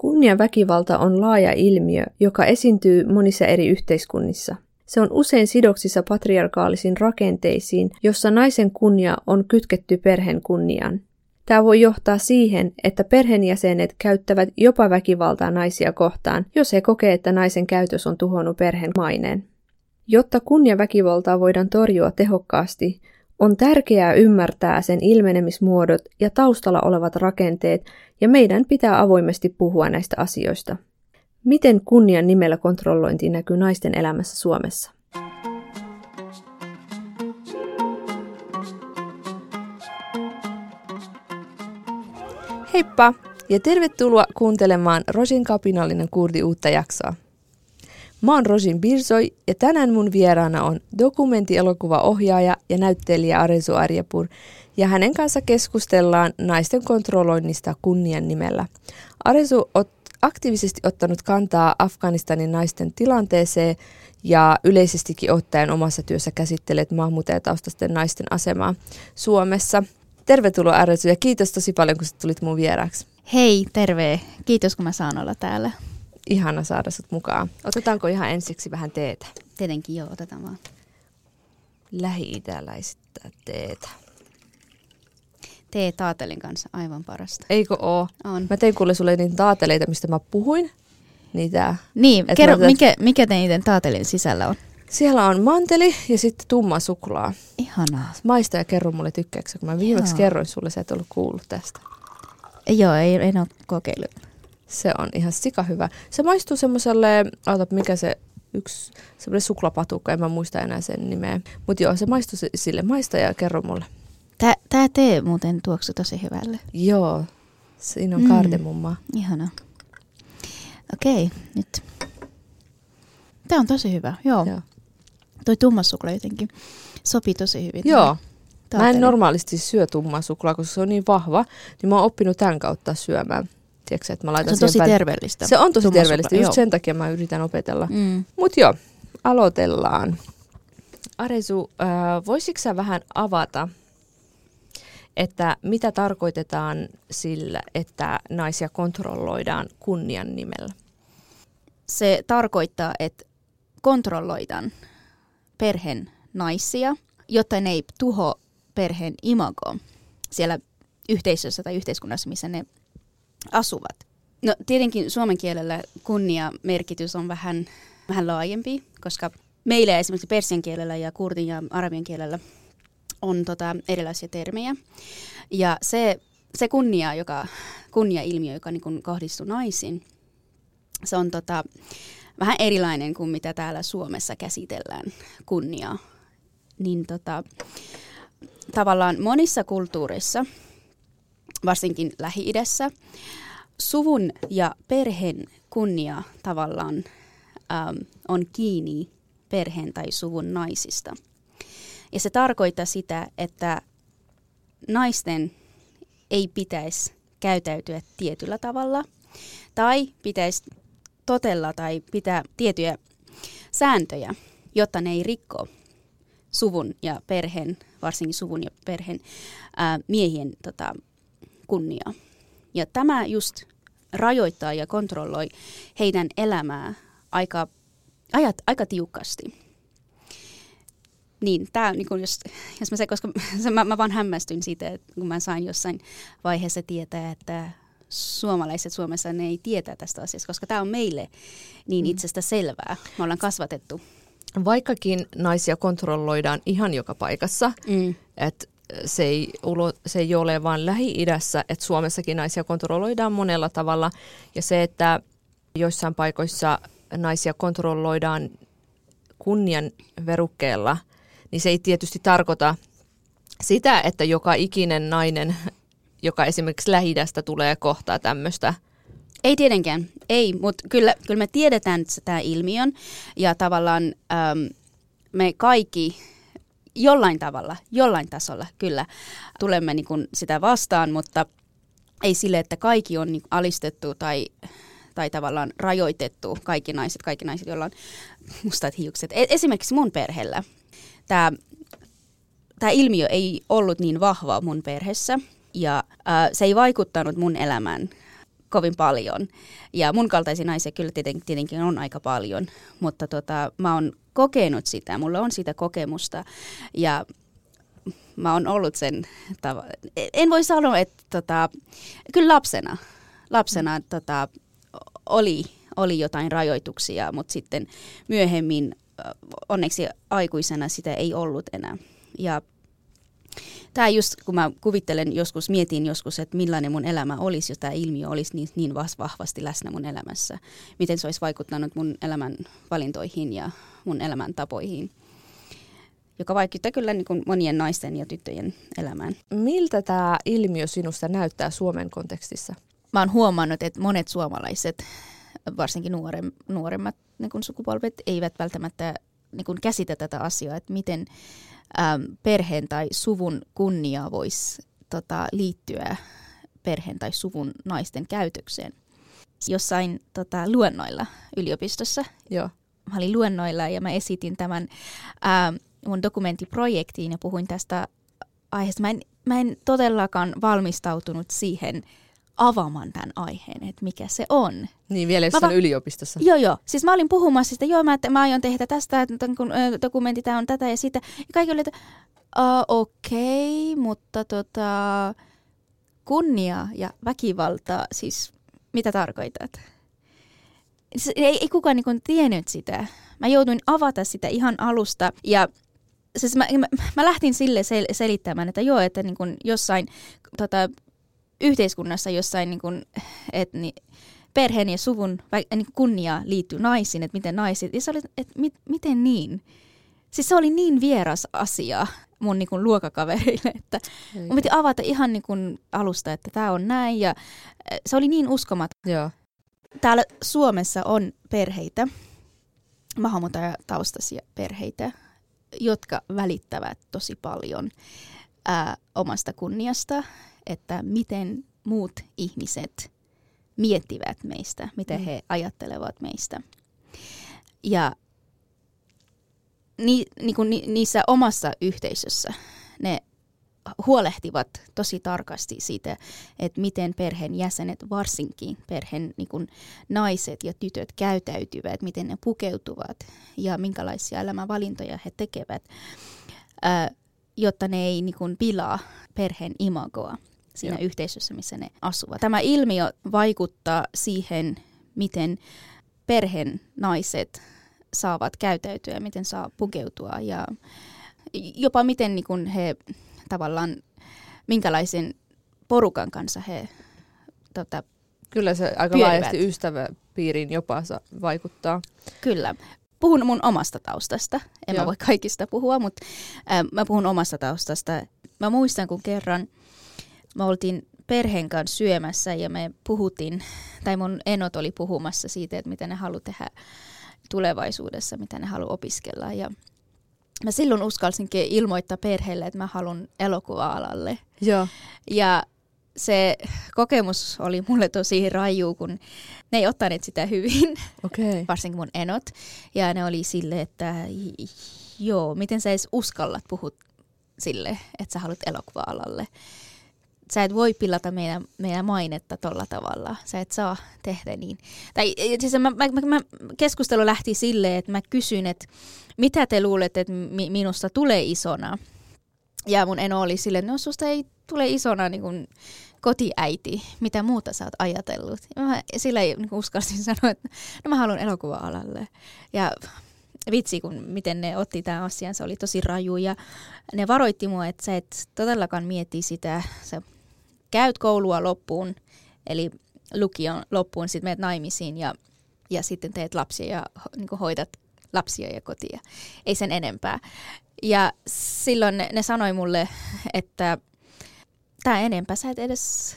Kunniaväkivalta on laaja ilmiö, joka esiintyy monissa eri yhteiskunnissa. Se on usein sidoksissa patriarkaalisiin rakenteisiin, jossa naisen kunnia on kytketty perheen kunniaan. Tämä voi johtaa siihen, että perheenjäsenet käyttävät jopa väkivaltaa naisia kohtaan, jos he kokee, että naisen käytös on tuhonnut perheen maineen. Jotta kunniaväkivaltaa voidaan torjua tehokkaasti, on tärkeää ymmärtää sen ilmenemismuodot ja taustalla olevat rakenteet, ja meidän pitää avoimesti puhua näistä asioista. Miten kunnian nimellä kontrollointi näkyy naisten elämässä Suomessa? Heippa ja tervetuloa kuuntelemaan Rosin kapinallinen kurdi uutta jaksoa. Mä oon Rosin Birsoi ja tänään mun vieraana on dokumenttielokuvaohjaaja ja näyttelijä Aresu Arjapur ja hänen kanssa keskustellaan naisten kontrolloinnista kunnian nimellä. Aresu on aktiivisesti ottanut kantaa Afganistanin naisten tilanteeseen ja yleisestikin ottaen omassa työssä käsittelet maahanmuuttajataustaisten naisten asemaa Suomessa. Tervetuloa Aresu ja kiitos tosi paljon, kun tulit mun vieraaksi. Hei, terve. Kiitos, kun mä saan olla täällä. Ihana saada sut mukaan. Otetaanko ihan ensiksi vähän teetä? Tietenkin joo, otetaan vaan. Lähi-itäläistä teetä. Tee taatelin kanssa aivan parasta. Eikö oo? On. Mä tein kuule sulle niitä taateleita, mistä mä puhuin. Niitä, Niin, Et kerro, tätä- mikä, mikä niiden taatelin sisällä on? siellä on manteli ja sitten tumma suklaa. Ihanaa. Maista ja kerro mulle tykkääksä, kun mä viimeksi Joo. kerroin sulle, sä et ollut kuullut tästä. Joo, ei, en ole kokeillut. Se on ihan sika hyvä. Se maistuu semmoiselle, ota mikä se yksi, semmoinen suklapatukka, en mä muista enää sen nimeä. Mutta joo, se maistuu si- sille. Maista ja kerro mulle. Tää, tää tee muuten tuoksu tosi hyvälle. Joo, siinä on Mm. mm. kardemummaa. Ihanaa. Okei, nyt. Tää on tosi hyvä, joo. Joo. Toi tumma suklaa jotenkin sopii tosi hyvin. Joo, tähän mä en normaalisti syö tummaa suklaa, koska se on niin vahva, niin mä oon oppinut tämän kautta syömään. Tiedätkö, että mä Se laitan on siihen tosi päälle- terveellistä. Se on tosi tumma terveellistä, suklaa, just joo. sen takia mä yritän opetella. Mm. Mut joo, aloitellaan. Aresu, äh, voisitko sä vähän avata, että mitä tarkoitetaan sillä, että naisia kontrolloidaan kunnian nimellä? se tarkoittaa, että kontrolloidaan perheen naisia, jotta ne ei tuho perheen imago siellä yhteisössä tai yhteiskunnassa, missä ne asuvat. No tietenkin suomen kielellä kunnia-merkitys on vähän, vähän laajempi, koska meillä esimerkiksi persian kielellä ja kurdin ja arabian kielellä on tota erilaisia termejä. Ja se, se kunnia, joka, kunnia-ilmiö, joka niin kohdistuu naisiin, se on tota, vähän erilainen kuin mitä täällä Suomessa käsitellään kunniaa. Niin tota, tavallaan monissa kulttuureissa, varsinkin Lähi-idässä, suvun ja perheen kunnia tavallaan äm, on kiinni perheen tai suvun naisista. Ja se tarkoittaa sitä, että naisten ei pitäisi käytäytyä tietyllä tavalla tai pitäisi totella tai pitää tiettyjä sääntöjä, jotta ne ei rikko suvun ja perheen, varsinkin suvun ja perheen ää, miehien tota, kunniaa. Ja tämä just rajoittaa ja kontrolloi heidän elämää aika, ajat, aika tiukasti. Niin, tämä, niin kun jos, jos mä se, koska mä, mä vaan hämmästyin siitä, että kun mä sain jossain vaiheessa tietää, että suomalaiset Suomessa ne ei tietää tästä asiasta, koska tämä on meille niin Mm. itsestä selvää. Me ollaan kasvatettu. Vaikkakin naisia kontrolloidaan ihan joka paikassa, Mm. että se ei, ulo, se ei ole vain Lähi-idässä, että Suomessakin naisia kontrolloidaan monella tavalla. Ja se, että joissain paikoissa naisia kontrolloidaan kunnian verukkeella, niin se ei tietysti tarkoita sitä, että joka ikinen nainen, joka esimerkiksi lähi tulee kohtaa tämmöistä. Ei tietenkään, ei, mutta kyllä, kyllä me tiedetään tämä ilmiön ja tavallaan äm, me kaikki jollain tavalla, jollain tasolla kyllä tulemme niin kuin sitä vastaan, mutta ei sille, että kaikki on niin alistettu tai, tai tavallaan rajoitettu, kaikki naiset, kaikki naiset, joilla on mustat hiukset. E- esimerkiksi mun perheellä tämä tämä ilmiö ei ollut niin vahva mun perheessä ja äh, se ei vaikuttanut mun elämään kovin paljon. Ja mun kaltaisia naisia kyllä tietenkin, tietenkin on aika paljon, mutta tota, mä oon kokenut sitä, mulla on sitä kokemusta ja mä oon ollut sen, tava- en voi sanoa, että tota, kyllä lapsena, lapsena mm. tota, oli, oli jotain rajoituksia, mutta sitten myöhemmin onneksi aikuisena sitä ei ollut enää. Ja tämä just, kun mä kuvittelen joskus, mietin joskus, että millainen mun elämä olisi, jos tämä ilmiö olisi niin, niin vahvasti läsnä mun elämässä. Miten se olisi vaikuttanut mun elämän valintoihin ja mun elämän tapoihin joka vaikuttaa kyllä niin kuin monien naisten ja tyttöjen elämään. Miltä tämä ilmiö sinusta näyttää Suomen kontekstissa? Mä oon huomannut, että monet suomalaiset, varsinkin nuorem, nuoremmat niin kuin sukupolvet, eivät välttämättä niin kuin käsitä tätä asiaa, että miten äm, perheen tai suvun kunnia voisi tota, liittyä perheen tai suvun naisten käytökseen. Jossain tota, luennoilla yliopistossa. Joo. Mä olin luennoilla ja mä esitin tämän ää, mun dokumenttiprojektiin ja puhuin tästä aiheesta. Mä en, mä en todellakaan valmistautunut siihen avaamaan tämän aiheen, että mikä se on. Niin, vielä jossain va- yliopistossa. Joo, joo. Siis mä olin puhumassa sitä, joo, mä, että mä aion tehdä tästä, että kun, dokumentti, tämä on tätä ja sitä. Ja kaikki oli, että uh, okei, okay, mutta tota, kunnia ja väkivalta, siis mitä tarkoitat? Ei, ei kukaan niin tiennyt sitä. Mä jouduin avata sitä ihan alusta ja siis mä, mä, mä lähtin sille sel, selittämään, että joo, että niin kun jossain tota, yhteiskunnassa jossain, niin kun, että niin, perheen ja suvun niin kunnia liittyy naisiin, että miten naiset, ja se oli, että mit, miten niin? Siis se oli niin vieras asia mun niin kun, luokakavereille, että Eikä. mun piti avata ihan niin kun, alusta, että tämä on näin, ja se oli niin uskomaton. Joo. Täällä Suomessa on perheitä, maahanmuuttajataustaisia perheitä, jotka välittävät tosi paljon ää, omasta kunniasta, että miten muut ihmiset miettivät meistä, miten mm. he ajattelevat meistä. Ja ni, ni, ni, niissä omassa yhteisössä ne huolehtivat tosi tarkasti siitä, että miten perheen jäsenet, varsinkin perheen niin kuin naiset ja tytöt käytäytyvät, miten ne pukeutuvat ja minkälaisia elämänvalintoja he tekevät, ää, jotta ne ei niin kuin pilaa perheen imagoa siinä Joo. yhteisössä, missä ne asuvat. Tämä ilmiö vaikuttaa siihen, miten perheen naiset saavat käytäytyä, miten saa pukeutua ja jopa miten niin kuin he tavallaan minkälaisen porukan kanssa he tota, Kyllä se aika pyörivät. laajasti ystäväpiiriin jopa vaikuttaa. Kyllä. Puhun mun omasta taustasta. En Joo. mä voi kaikista puhua, mutta äh, mä puhun omasta taustasta. Mä muistan, kun kerran mä oltiin perheen kanssa syömässä ja me puhuttiin, tai mun enot oli puhumassa siitä, että mitä ne haluaa tehdä tulevaisuudessa, mitä ne haluaa opiskella. Ja mä silloin uskalsinkin ilmoittaa perheelle, että mä haluan elokuva-alalle. Joo. Ja se kokemus oli mulle tosi raju, kun ne ei ottaneet sitä hyvin, okay. varsinkin mun enot. Ja ne oli sille, että joo, miten sä edes uskallat puhua sille, että sä haluat elokuva-alalle. Sä et voi pilata meidän, meidän mainetta tolla tavalla. Sä et saa tehdä niin. Tai siis mä, mä, mä, keskustelu lähti silleen, että mä kysyin, että mitä te luulette, että mi- minusta tulee isona? Ja mun eno oli silleen, no susta ei tule isona niin kuin kotiäiti, mitä muuta sä oot ajatellut. Ja mä sillä niin uskalsin sanoa, että no mä haluan elokuva-alalle. Ja vitsi, kun miten ne otti tämän asian, se oli tosi raju. Ja ne varoitti mua, että sä et todellakaan mieti sitä, sä käyt koulua loppuun, eli lukion loppuun, sitten menet naimisiin ja, ja sitten teet lapsia ja niin hoidat lapsia ja kotia. Ei sen enempää. Ja silloin ne, ne sanoi mulle, että tämä enempää sä et edes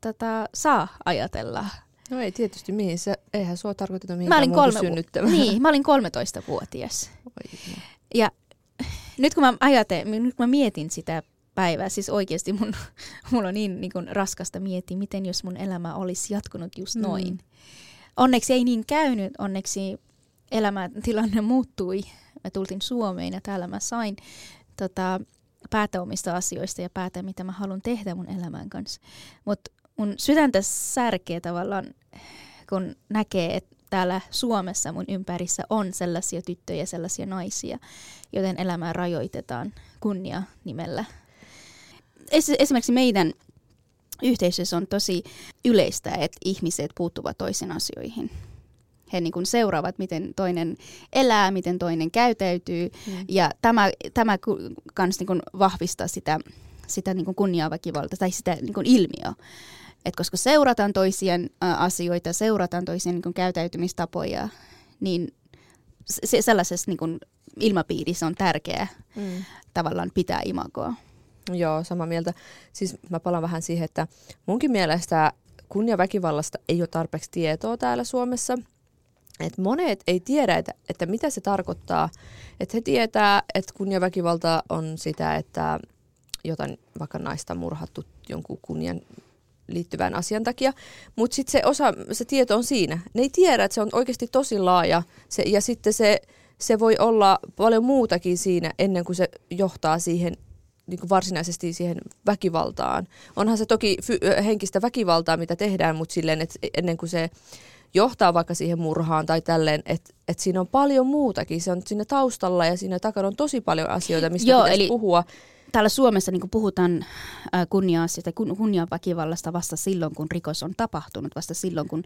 tota, saa ajatella. No ei tietysti, mihin se, eihän sua tarkoiteta mihinkään mä olin kolme, synnyttämään. Niin, mä olin 13-vuotias. Oi. Ja nyt kun mä, ajattelen, nyt kun mä mietin sitä päivää, siis oikeasti mun, mulla on niin, niin kuin raskasta miettiä, miten jos mun elämä olisi jatkunut just mm. noin. Mm. Onneksi ei niin käynyt, onneksi elämäntilanne muuttui. Mä tultiin Suomeen ja täällä mä sain tota, päätä omista asioista ja päätä, mitä mä haluan tehdä mun elämän kanssa. Mutta mun sydäntä särkee tavallaan, kun näkee, että täällä Suomessa mun ympärissä on sellaisia tyttöjä, sellaisia naisia, joten elämää rajoitetaan kunnia nimellä. Es- esimerkiksi meidän yhteisössä on tosi yleistä, että ihmiset puuttuvat toisen asioihin. He niin kuin seuraavat, miten toinen elää, miten toinen käytäytyy. Mm. Ja tämä, tämä kans niin kuin vahvistaa sitä, sitä niin kuin kunniaväkivalta tai sitä niin kuin ilmiöä. Et koska seurataan toisien asioita, seurataan toisien niin kuin käytäytymistapoja, niin se, sellaisessa niin kuin ilmapiirissä on tärkeää mm. tavallaan pitää imagoa. Joo, samaa mieltä. Siis mä palaan vähän siihen, että munkin mielestä kunniaväkivallasta ei ole tarpeeksi tietoa täällä Suomessa. Et monet ei tiedä, että, että mitä se tarkoittaa. Että he tietää, että kunniaväkivalta on sitä, että jotain vaikka naista murhattu jonkun kunnian liittyvän asian takia. Mutta sitten se osa, se tieto on siinä. Ne ei tiedä, että se on oikeasti tosi laaja. Se, ja sitten se, se voi olla paljon muutakin siinä ennen kuin se johtaa siihen niin kuin varsinaisesti siihen väkivaltaan. Onhan se toki fy- henkistä väkivaltaa, mitä tehdään, mutta silleen, että ennen kuin se johtaa vaikka siihen murhaan tai tälleen, että et siinä on paljon muutakin. Se on siinä taustalla ja siinä takana on tosi paljon asioita, mistä Joo, pitäisi eli puhua. Täällä Suomessa niin puhutaan kunnia-asioista kun, kunniaväkivallasta vasta silloin, kun rikos on tapahtunut, vasta silloin, kun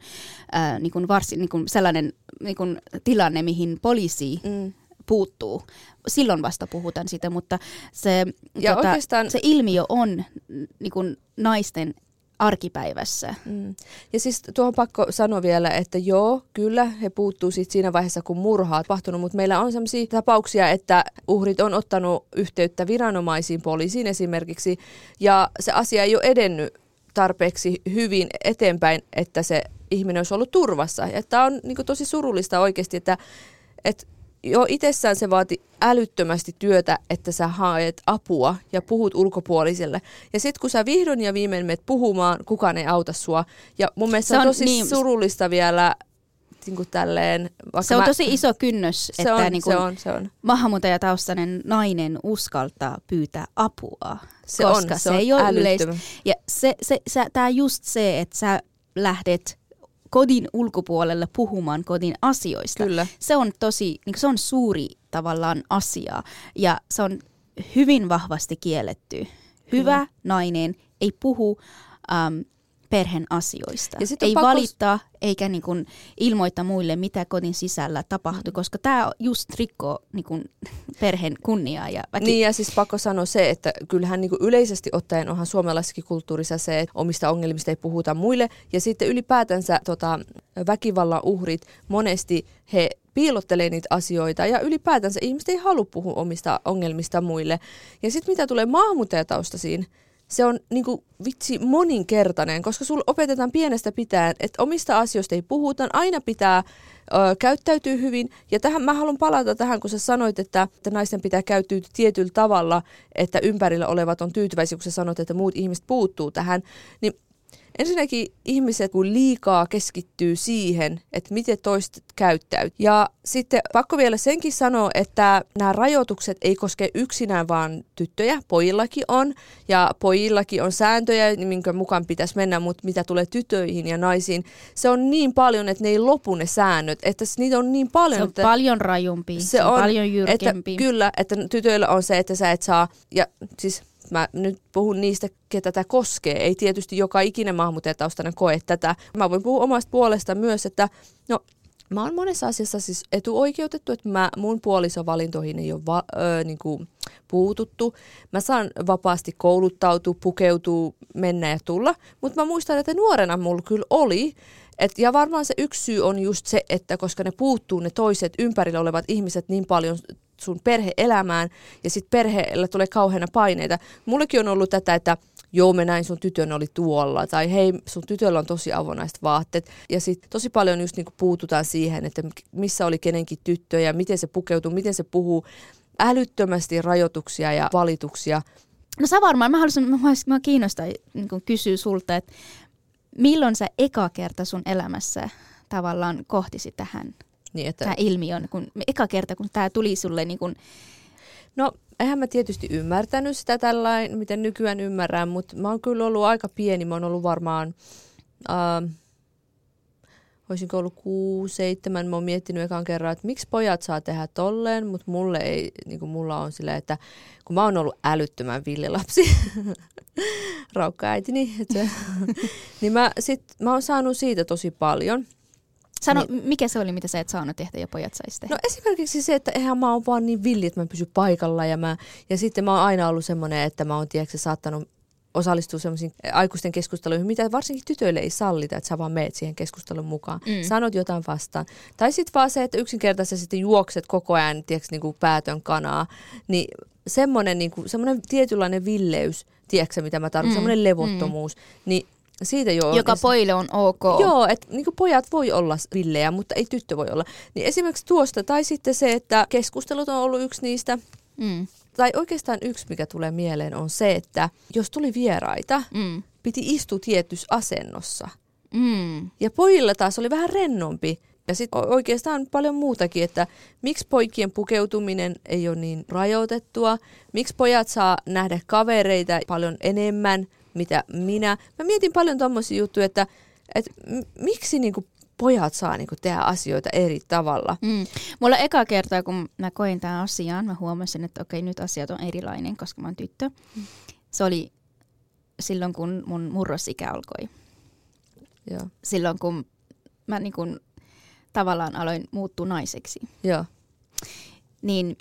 äh, niin kuin varsin, niin kuin sellainen niin kuin tilanne, mihin poliisi mm puuttuu. Silloin vasta puhutaan sitä, mutta se, ja tota, oikeastaan... se ilmiö on niin kuin naisten arkipäivässä. Mm. Ja siis tuohon pakko sanoa vielä, että joo, kyllä he puuttuu sit siinä vaiheessa, kun murhaa on tapahtunut, mutta meillä on sellaisia tapauksia, että uhrit on ottanut yhteyttä viranomaisiin, poliisiin esimerkiksi, ja se asia ei ole edennyt tarpeeksi hyvin eteenpäin, että se ihminen olisi ollut turvassa. Ja tämä on niin tosi surullista oikeasti, että, että jo itsessään se vaati älyttömästi työtä, että sä haet apua ja puhut ulkopuoliselle. Ja sitten kun sä vihdoin ja viimein menet puhumaan, kukaan ei auta sua. Ja mun mielestä se on, on tosi niin, surullista vielä niin kuin tälleen, se on mä, tosi iso kynnys, se että on, niin kuin se on, se on. maahanmuuttajataustainen nainen uskaltaa pyytää apua, se koska on, se, se ei ole yleistä. Ja se, se, se, tämä just se, että sä lähdet kodin ulkopuolelle puhumaan kodin asioista. Kyllä. Se on tosi, niin se on suuri tavallaan asia ja se on hyvin vahvasti kielletty. Hyvä Kyllä. nainen ei puhu um, perheen asioista. Ja ei pakko... valittaa eikä niin kuin ilmoita muille, mitä kodin sisällä tapahtuu, mm. koska tämä just rikkoo niin kuin perheen kunniaa. Ja väki... Niin ja siis pakko sanoa se, että kyllähän niin kuin yleisesti ottaen onhan suomalaisessakin kulttuurissa se, että omista ongelmista ei puhuta muille. Ja sitten ylipäätänsä tota, väkivallan uhrit monesti he piilottelee niitä asioita ja ylipäätänsä ihmiset ei halua puhua omista ongelmista muille. Ja sitten mitä tulee maahanmuuttajataustaisiin, se on niin kuin, vitsi moninkertainen, koska sulla opetetaan pienestä pitäen, että omista asioista ei puhuta, aina pitää ö, käyttäytyy hyvin. Ja tähän mä haluan palata tähän, kun sä sanoit, että, että naisten pitää käyttäytyä tietyllä tavalla, että ympärillä olevat on tyytyväisiä, kun sä sanoit, että muut ihmiset puuttuu tähän. Niin Ensinnäkin ihmiset kun liikaa keskittyy siihen, että miten toiset käyttäytyy. Ja sitten pakko vielä senkin sanoa, että nämä rajoitukset ei koske yksinään vaan tyttöjä, pojillakin on. Ja pojillakin on sääntöjä, minkä mukaan pitäisi mennä, mutta mitä tulee tytöihin ja naisiin, se on niin paljon, että ne ei lopu ne säännöt. Että niitä on niin paljon. Se on että paljon rajumpi, se, on paljon jyrkempi. Että, kyllä, että tytöillä on se, että sä et saa, ja siis Mä nyt puhun niistä, ketä tämä koskee. Ei tietysti joka ikinen maahanmuuttajataustainen koe tätä. Mä voin puhua omasta puolesta myös, että no, mä oon monessa asiassa siis etuoikeutettu, että mä, mun puolisovalintoihin ei ole va, ö, niin kuin puututtu. Mä saan vapaasti kouluttautua, pukeutua, mennä ja tulla, mutta mä muistan, että nuorena mulla kyllä oli, et, ja varmaan se yksi syy on just se, että koska ne puuttuu ne toiset ympärillä olevat ihmiset niin paljon sun perheelämään ja sitten perheellä tulee kauheana paineita. Mullekin on ollut tätä, että joo me näin sun tytön oli tuolla tai hei sun tytöllä on tosi avonaiset vaatteet. Ja sitten tosi paljon just niinku puututaan siihen, että missä oli kenenkin tyttö ja miten se pukeutuu, miten se puhuu. Älyttömästi rajoituksia ja valituksia. No sä varmaan, mä haluaisin, mä, mä kiinnostaa niin kysyä sulta, että milloin sä eka kerta sun elämässä tavallaan kohtisi tähän niin, että... tämä ilmiön, kun eka kerta kun tämä tuli sulle niin kun... No eihän mä tietysti ymmärtänyt sitä tällainen, miten nykyään ymmärrän, mutta mä oon kyllä ollut aika pieni. Mä oon ollut varmaan, äh, olisinko ollut kuusi, seitsemän. Mä oon miettinyt ekan kerran, että miksi pojat saa tehdä tolleen, mutta mulle ei, niin kuin mulla on silleen, että kun mä oon ollut älyttömän villilapsi, raukka-äitini, että, niin mä, sit, mä oon saanut siitä tosi paljon. Sano, niin, mikä se oli, mitä sä et saanut tehdä ja pojat saisi tehdä? No esimerkiksi se, että eihän mä oon vaan niin villi, että mä pysyn paikalla ja, mä, ja sitten mä oon aina ollut semmoinen, että mä oon tiedätkö, saattanut osallistua semmoisiin aikuisten keskusteluihin, mitä varsinkin tytöille ei sallita, että sä vaan meet siihen keskustelun mukaan. Mm. Sanot jotain vastaan. Tai sitten vaan se, että yksinkertaisesti juokset koko ajan tiedätkö, niin kuin päätön kanaa. Niin semmoinen, niin kuin, semmoinen tietynlainen villeys, tiedätkö mitä mä tarvitsen, mm. semmoinen levottomuus, mm. niin siitä jo Joka pojille on ok. Joo, että niin pojat voi olla villejä, mutta ei tyttö voi olla. Niin esimerkiksi tuosta, tai sitten se, että keskustelut on ollut yksi niistä. Mm. Tai oikeastaan yksi, mikä tulee mieleen, on se, että jos tuli vieraita, mm. piti istua tietyssä asennossa. Mm. Ja pojilla taas oli vähän rennompi. Ja sitten oikeastaan paljon muutakin, että miksi poikien pukeutuminen ei ole niin rajoitettua, miksi pojat saa nähdä kavereita paljon enemmän, mitä minä. Mä mietin paljon tommosia juttuja, että, että miksi niinku pojat saa niinku tehdä asioita eri tavalla. Mm. Mulla eka kertaa, kun mä koin tämän asian, mä huomasin, että okei, nyt asiat on erilainen, koska mä oon tyttö. Mm. Se oli silloin, kun mun murrosikä alkoi. Joo. Silloin, kun mä niin kun tavallaan aloin muuttua naiseksi. Joo. Niin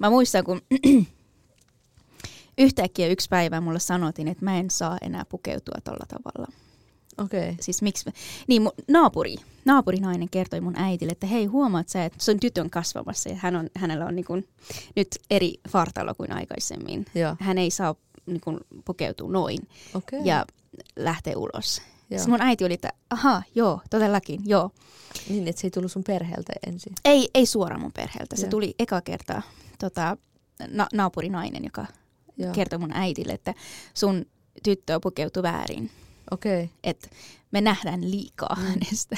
mä muistan, kun yhtäkkiä yksi päivä mulle sanottiin, että mä en saa enää pukeutua tolla tavalla. Okei. Okay. Siis miksi? Niin mun naapuri, naapurinainen kertoi mun äitille, että hei huomaat sä, että sun tytön kasvamassa ja hän on, hänellä on niin kun, nyt eri vartalo kuin aikaisemmin. Ja. Hän ei saa niin kun, pukeutua noin okay. ja lähteä ulos. Siis mun äiti oli, että aha, joo, todellakin, joo. Niin, että se ei tullut sun perheeltä ensin? Ei, ei suoraan mun perheeltä. Se Joo. tuli eka kertaa tota, na- naapurinainen, joka Joo. kertoi mun äitille, että sun tyttö pukeutui väärin. Okei. Okay. Että me nähdään liikaa mm. hänestä.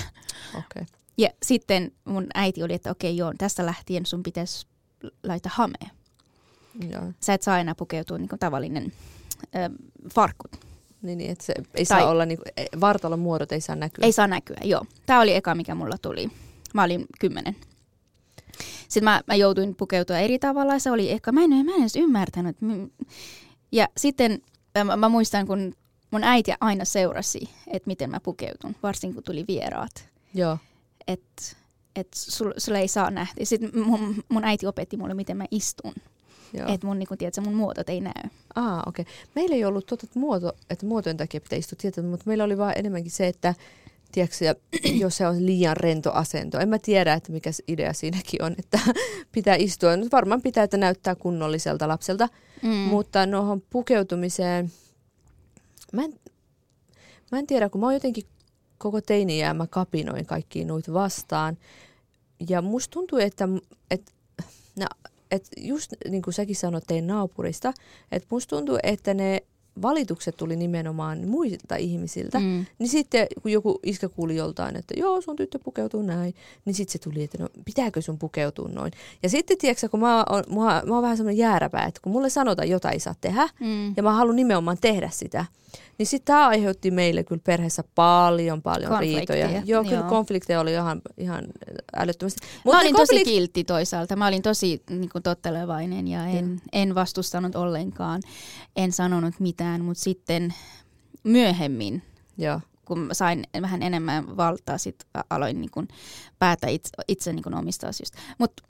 Okay. Ja sitten mun äiti oli, että okei okay, joo, tästä lähtien sun pitäisi laittaa hamea. Joo. Sä et saa enää pukeutua niin kuin tavallinen äh, farkkut. Niin, niin että se ei tai, saa olla, niin kuin, e, vartalon muodot ei saa näkyä. Ei saa näkyä, joo. Tämä oli eka, mikä mulla tuli. Mä olin kymmenen. Sitten mä, mä joutuin pukeutua eri tavalla. Se oli ehkä, mä en, mä en edes ymmärtänyt. Ja sitten mä, mä muistan, kun mun äiti aina seurasi, että miten mä pukeutun, varsinkin kun tuli vieraat. Joo. Että et sul, sulle ei saa nähdä. Sitten mun, mun äiti opetti mulle, miten mä istun. Että mun, niin kun, tiedät, mun muotot ei näy. Aa, okei. Okay. Meillä ei ollut tuota, että, muoto, että muotojen takia pitää istua tietää, mutta meillä oli vaan enemmänkin se, että tiedätkö, jos se on liian rento asento. En mä tiedä, että mikä idea siinäkin on, että pitää istua. Nyt varmaan pitää, että näyttää kunnolliselta lapselta, mm. mutta nohon pukeutumiseen, mä en, mä en tiedä, kun mä oon jotenkin koko teiniä mä kapinoin kaikkiin noita vastaan. Ja musta tuntuu, että, että, no, että just niin kuin säkin sanoit teidän naapurista, että musta tuntuu, että ne valitukset tuli nimenomaan muilta ihmisiltä, mm. niin sitten kun joku iskä kuuli joltain, että joo, sun tyttö pukeutuu näin, niin sitten se tuli, että no pitääkö sun pukeutua noin. Ja sitten tiedätkö, kun mä oon, mä, mä oon vähän semmoinen jääräpää, että kun mulle sanotaan jotain ei saa tehdä, mm. ja mä haluan nimenomaan tehdä sitä, niin sitten tämä aiheutti meille kyllä perheessä paljon, paljon riitoja. Joo, Joo, kyllä konflikteja oli ihan, ihan älyttömästi. Mutta mä olin konflikt... tosi kiltti toisaalta. Mä olin tosi niin kuin, tottelevainen ja en, en vastustanut ollenkaan. En sanonut mitään, mutta sitten myöhemmin, Joo. kun sain vähän enemmän valtaa, sit aloin niin kuin, päätä itse, itse niin kuin, omista asioista. Mutta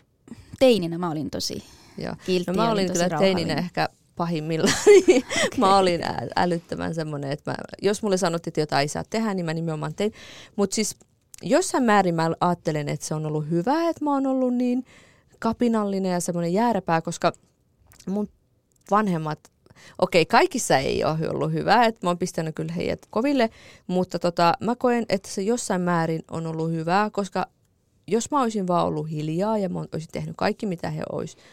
teininä mä olin tosi Joo. kiltti. No mä olin, olin kyllä teininä ehkä pahimmillaan. okay. mä olin älyttömän semmoinen, että mä, jos mulle sanottiin, että jotain ei saa tehdä, niin mä nimenomaan tein. Mutta siis jossain määrin mä ajattelen, että se on ollut hyvä, että mä oon ollut niin kapinallinen ja semmoinen jääräpää, koska mun vanhemmat, okei, okay, kaikissa ei ole ollut hyvä, että mä oon pistänyt kyllä heidät koville, mutta tota, mä koen, että se jossain määrin on ollut hyvää, koska jos mä olisin vaan ollut hiljaa ja mä olisin tehnyt kaikki, mitä he olisivat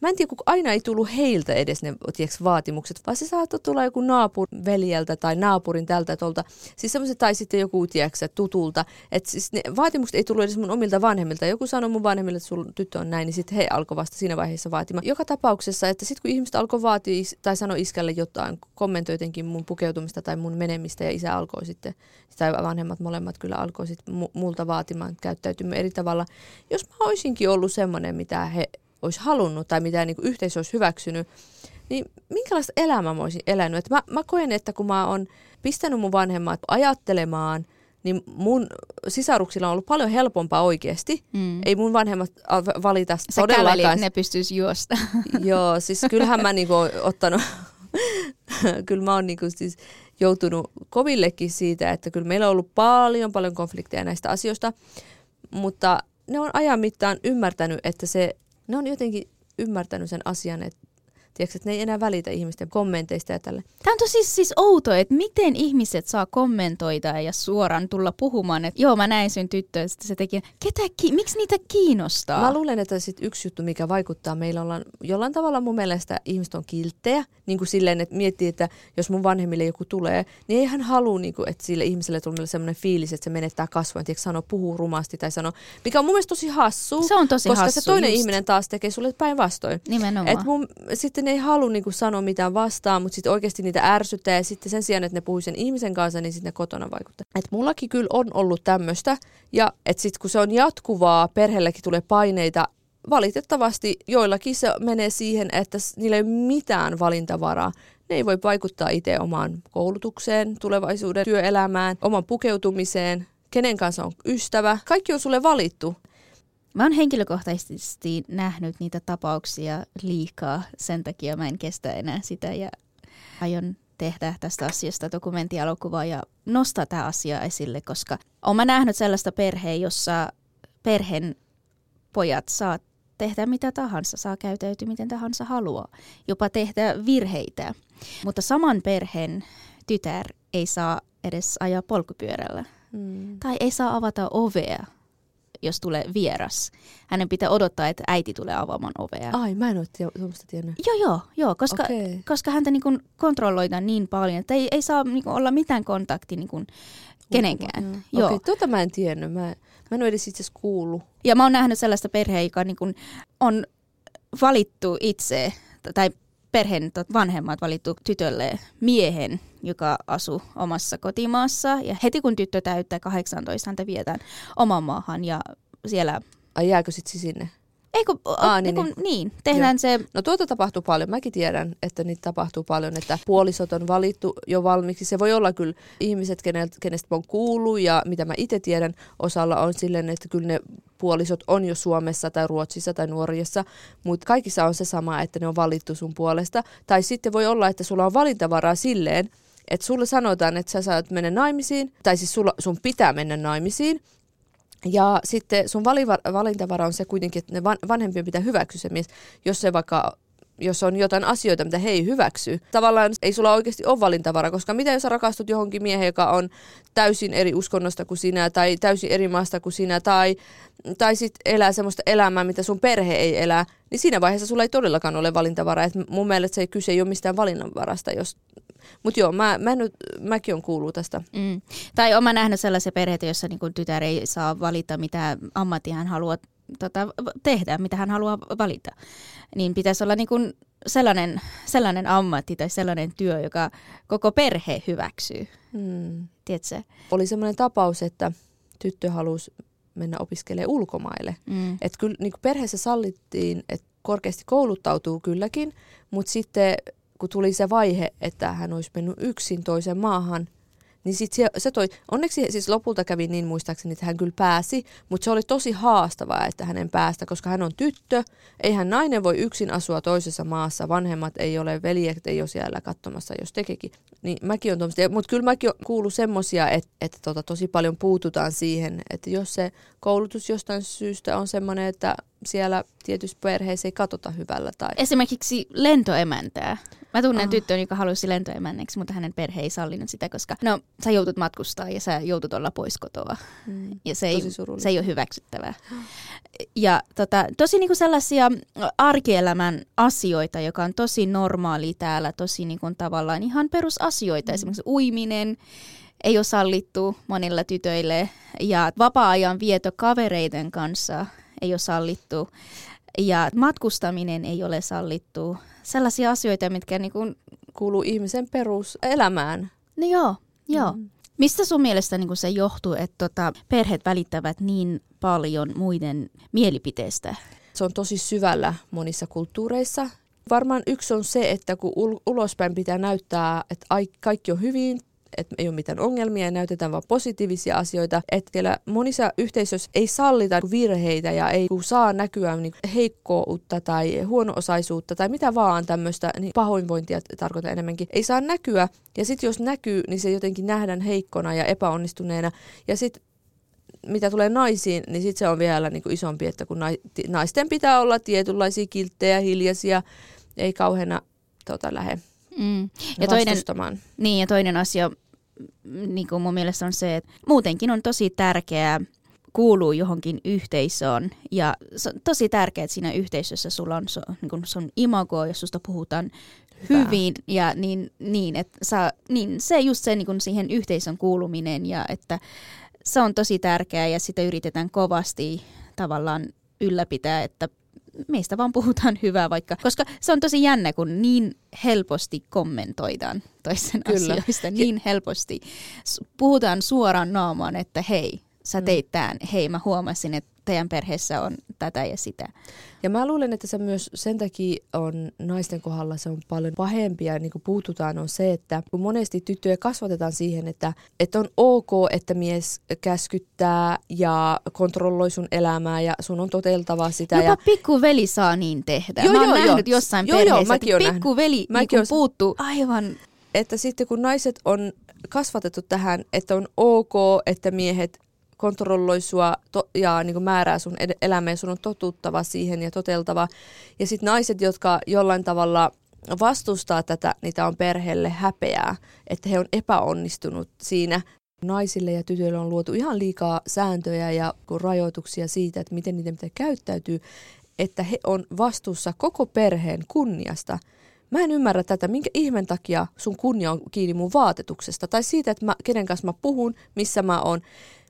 mä en tiedä, kun aina ei tullut heiltä edes ne tiiäks, vaatimukset, vaan se saattoi tulla joku naapurin veljeltä tai naapurin tältä tolta. Siis semmoiset, tai sitten joku tiiäks, tutulta. Että siis ne vaatimukset ei tullut edes mun omilta vanhemmilta. Joku sanoi mun vanhemmille, että sun tyttö on näin, niin sitten he alkoi vasta siinä vaiheessa vaatimaan. Joka tapauksessa, että sitten kun ihmiset alkoi vaatia tai sanoi iskälle jotain, kommentoi jotenkin mun pukeutumista tai mun menemistä ja isä alkoi sitten, tai vanhemmat molemmat kyllä alkoi sitten multa vaatimaan käyttäytymään eri tavalla. Jos mä olisinkin ollut semmoinen, mitä he olisi halunnut tai mitä niin kuin yhteisö olisi hyväksynyt, niin minkälaista elämää mä olisin elänyt? Et mä, mä koen, että kun mä oon pistänyt mun vanhemmat ajattelemaan, niin mun sisaruksilla on ollut paljon helpompaa oikeasti. Mm. Ei mun vanhemmat valita Sä todellakaan. Kävelit, ne pystyisi juosta. Joo, siis kyllähän mä niinku ottanut, kyllä mä oon niinku siis joutunut kovillekin siitä, että kyllä meillä on ollut paljon paljon konflikteja näistä asioista, mutta ne on ajan mittaan ymmärtänyt, että se ne on jotenkin ymmärtänyt sen asian, että Tiedätkö, että ne ei enää välitä ihmisten kommenteista ja tälle. Tämä on tosi siis outo, että miten ihmiset saa kommentoida ja suoraan tulla puhumaan, että joo mä näin sen tyttö, ja se teki, ketä, ki- miksi niitä kiinnostaa? Mä luulen, että sit yksi juttu, mikä vaikuttaa, meillä ollaan jollain tavalla mun mielestä ihmiset on kilttejä, niin kuin silleen, että miettii, että jos mun vanhemmille joku tulee, niin ei hän halua, niin kuin, että sille ihmiselle tulee sellainen fiilis, että se menettää kasvoin, että sanoo, puhuu rumasti tai sanoo, mikä on mun mielestä tosi hassu. Se on tosi koska hassu, se toinen just. ihminen taas tekee sulle päinvastoin. Nimenomaan. Et mun, sitten ei halua niinku sanoa mitään vastaan, mutta sitten oikeasti niitä ärsyttää ja sitten sen sijaan, että ne puhuisi sen ihmisen kanssa, niin sitten ne kotona vaikuttaa. Et mullakin kyllä on ollut tämmöistä ja että sitten kun se on jatkuvaa, perheellekin tulee paineita, valitettavasti joillakin se menee siihen, että niillä ei ole mitään valintavaraa. Ne ei voi vaikuttaa itse omaan koulutukseen, tulevaisuuden työelämään, oman pukeutumiseen, kenen kanssa on ystävä. Kaikki on sulle valittu. Mä oon henkilökohtaisesti nähnyt niitä tapauksia liikaa, sen takia mä en kestä enää sitä ja aion tehdä tästä asiasta dokumenttialokuvaa ja nostaa tämä asia esille, koska oon mä nähnyt sellaista perheä, jossa perheen pojat saa tehdä mitä tahansa, saa käytäytyä miten tahansa haluaa, jopa tehdä virheitä. Mutta saman perheen tytär ei saa edes ajaa polkupyörällä. Mm. Tai ei saa avata ovea jos tulee vieras. Hänen pitää odottaa, että äiti tulee avaamaan ovea. Ai, mä en ole tuommoista tiennyt. Joo, joo, joo koska, okay. koska häntä niin kuin kontrolloidaan niin paljon, että ei, ei saa niin kuin, olla mitään kontakti niin kuin, kenenkään. Okei, okay, tuota mä en tiennyt. Mä, mä en ole edes itse kuullut. Ja mä oon nähnyt sellaista perheä, joka niin kuin, on valittu itse, tai perheen vanhemmat valittu tytölle miehen, joka asuu omassa kotimaassa. Ja heti kun tyttö täyttää 18, häntä vietään omaan maahan ja siellä... Ai jääkö sitten sinne? Eikö, Aa, niin, niin, niin, tehdään Joo. se... No tuota tapahtuu paljon. Mäkin tiedän, että niitä tapahtuu paljon, että puolisot on valittu jo valmiiksi. Se voi olla kyllä ihmiset, kenestä on kuullut ja mitä mä itse tiedän, osalla on silleen, että kyllä ne puolisot on jo Suomessa tai Ruotsissa tai Norjassa, mutta kaikissa on se sama, että ne on valittu sun puolesta. Tai sitten voi olla, että sulla on valintavaraa silleen, että sulle sanotaan, että sä saat mennä naimisiin, tai siis sulla, sun pitää mennä naimisiin, ja sitten sun valintavara on se kuitenkin, että ne vanhempien pitää hyväksyä se mies, jos se vaikka jos on jotain asioita, mitä he ei hyväksy. Tavallaan ei sulla oikeasti ole valintavara, koska mitä jos rakastut johonkin miehen, joka on täysin eri uskonnosta kuin sinä, tai täysin eri maasta kuin sinä, tai, tai sitten elää semmoista elämää, mitä sun perhe ei elä, niin siinä vaiheessa sulla ei todellakaan ole valintavara. Et mun mielestä se kyse ei ole mistään valinnanvarasta, jos mutta joo, mä, mä nyt, mäkin on kuullut tästä. Mm. Tai olen nähnyt sellaisia perheitä, joissa niin tytär ei saa valita, mitä ammatti hän haluaa tota, tehdä, mitä hän haluaa valita. Niin pitäisi olla niin kuin sellainen, sellainen ammatti tai sellainen työ, joka koko perhe hyväksyy. Mm. Tiedätkö? Oli sellainen tapaus, että tyttö halusi mennä opiskelemaan ulkomaille. Mm. Et kyllä niin perheessä sallittiin, että korkeasti kouluttautuu kylläkin, mutta sitten kun tuli se vaihe, että hän olisi mennyt yksin toiseen maahan, niin sit se, se toi, onneksi siis lopulta kävi niin muistaakseni, että hän kyllä pääsi, mutta se oli tosi haastavaa, että hänen päästä, koska hän on tyttö, eihän nainen voi yksin asua toisessa maassa, vanhemmat ei ole, veljet ei ole siellä katsomassa, jos tekeekin. niin mäkin on tuommoista. Mutta kyllä mäkin kuuluu semmoisia, että, että tota, tosi paljon puututaan siihen, että jos se koulutus jostain syystä on semmoinen, että siellä tietyissä perheissä ei katsota hyvällä. Tai... Esimerkiksi lentoemäntää. Mä tunnen oh. tyttöön, joka halusi lentoemänneksi, mutta hänen perhe ei sallinut sitä, koska no, sä joutut matkustaa ja sä joutut olla pois kotoa. Mm. Ja se ei, se ei ole hyväksyttävää. Ja tota, tosi niinku sellaisia arkielämän asioita, joka on tosi normaali täällä, tosi niinku tavallaan ihan perusasioita. Mm. Esimerkiksi uiminen ei ole sallittu monilla tytöille ja vapaa-ajan vieto kavereiden kanssa ei ole sallittu ja matkustaminen ei ole sallittu. Sellaisia asioita, mitkä niin kuin... kuuluu ihmisen peruselämään. No joo, joo. Mm. Mistä sun mielestä niin se johtuu, että tota, perheet välittävät niin paljon muiden mielipiteestä? Se on tosi syvällä monissa kulttuureissa. Varmaan yksi on se, että kun ulospäin pitää näyttää, että kaikki on hyvin, että ei ole mitään ongelmia ja näytetään vain positiivisia asioita. Että monissa yhteisöissä ei sallita virheitä ja ei saa näkyä niin heikkoutta tai huono-osaisuutta tai mitä vaan tämmöistä, niin pahoinvointia tarkoittaa enemmänkin. Ei saa näkyä ja sitten jos näkyy, niin se jotenkin nähdään heikkona ja epäonnistuneena. Ja sitten mitä tulee naisiin, niin sitten se on vielä niin kuin isompi, että kun naisten pitää olla tietynlaisia kilttejä, hiljaisia, ei kauheana tota, lähde Mm. Ja toinen, niin, ja toinen asia niin kuin mun mielestä on se, että muutenkin on tosi tärkeää kuuluu johonkin yhteisöön ja se on tosi tärkeää, että siinä yhteisössä sulla on so, niin kuin sun imago ja susta puhutaan Hyvä. hyvin ja niin, niin, että saa, niin se just se niin kuin siihen yhteisön kuuluminen ja että se on tosi tärkeää ja sitä yritetään kovasti tavallaan ylläpitää, että meistä vaan puhutaan hyvää vaikka, koska se on tosi jännä, kun niin helposti kommentoidaan toisen Kyllä. asioista, niin helposti puhutaan suoraan naamaan, että hei, sä mm. teit tämän, hei mä huomasin, että teidän perheessä on tätä ja sitä. Ja mä luulen, että se myös sen takia on naisten kohdalla se on paljon pahempi ja niin kuin puututaan on se, että kun monesti tyttöjä kasvatetaan siihen, että, että on ok, että mies käskyttää ja kontrolloi sun elämää ja sun on toteltava sitä. Jopa ja... veli saa niin tehdä. Joo, mä oon joo, nähnyt joo. jossain joo, perheessä, joo, että pikkuveli niin puuttuu aivan... Että sitten kun naiset on kasvatettu tähän, että on ok, että miehet kontrolloi sua to- ja niin kuin määrää sun ed- elämää sun on totuttava siihen ja toteltava. Ja sitten naiset, jotka jollain tavalla vastustaa tätä, niitä on perheelle häpeää, että he on epäonnistunut siinä. Naisille ja tytöille on luotu ihan liikaa sääntöjä ja rajoituksia siitä, että miten niiden pitää käyttäytyy, että he on vastuussa koko perheen kunniasta. Mä en ymmärrä tätä, minkä ihmen takia sun kunnia on kiinni mun vaatetuksesta tai siitä, että mä, kenen kanssa mä puhun, missä mä oon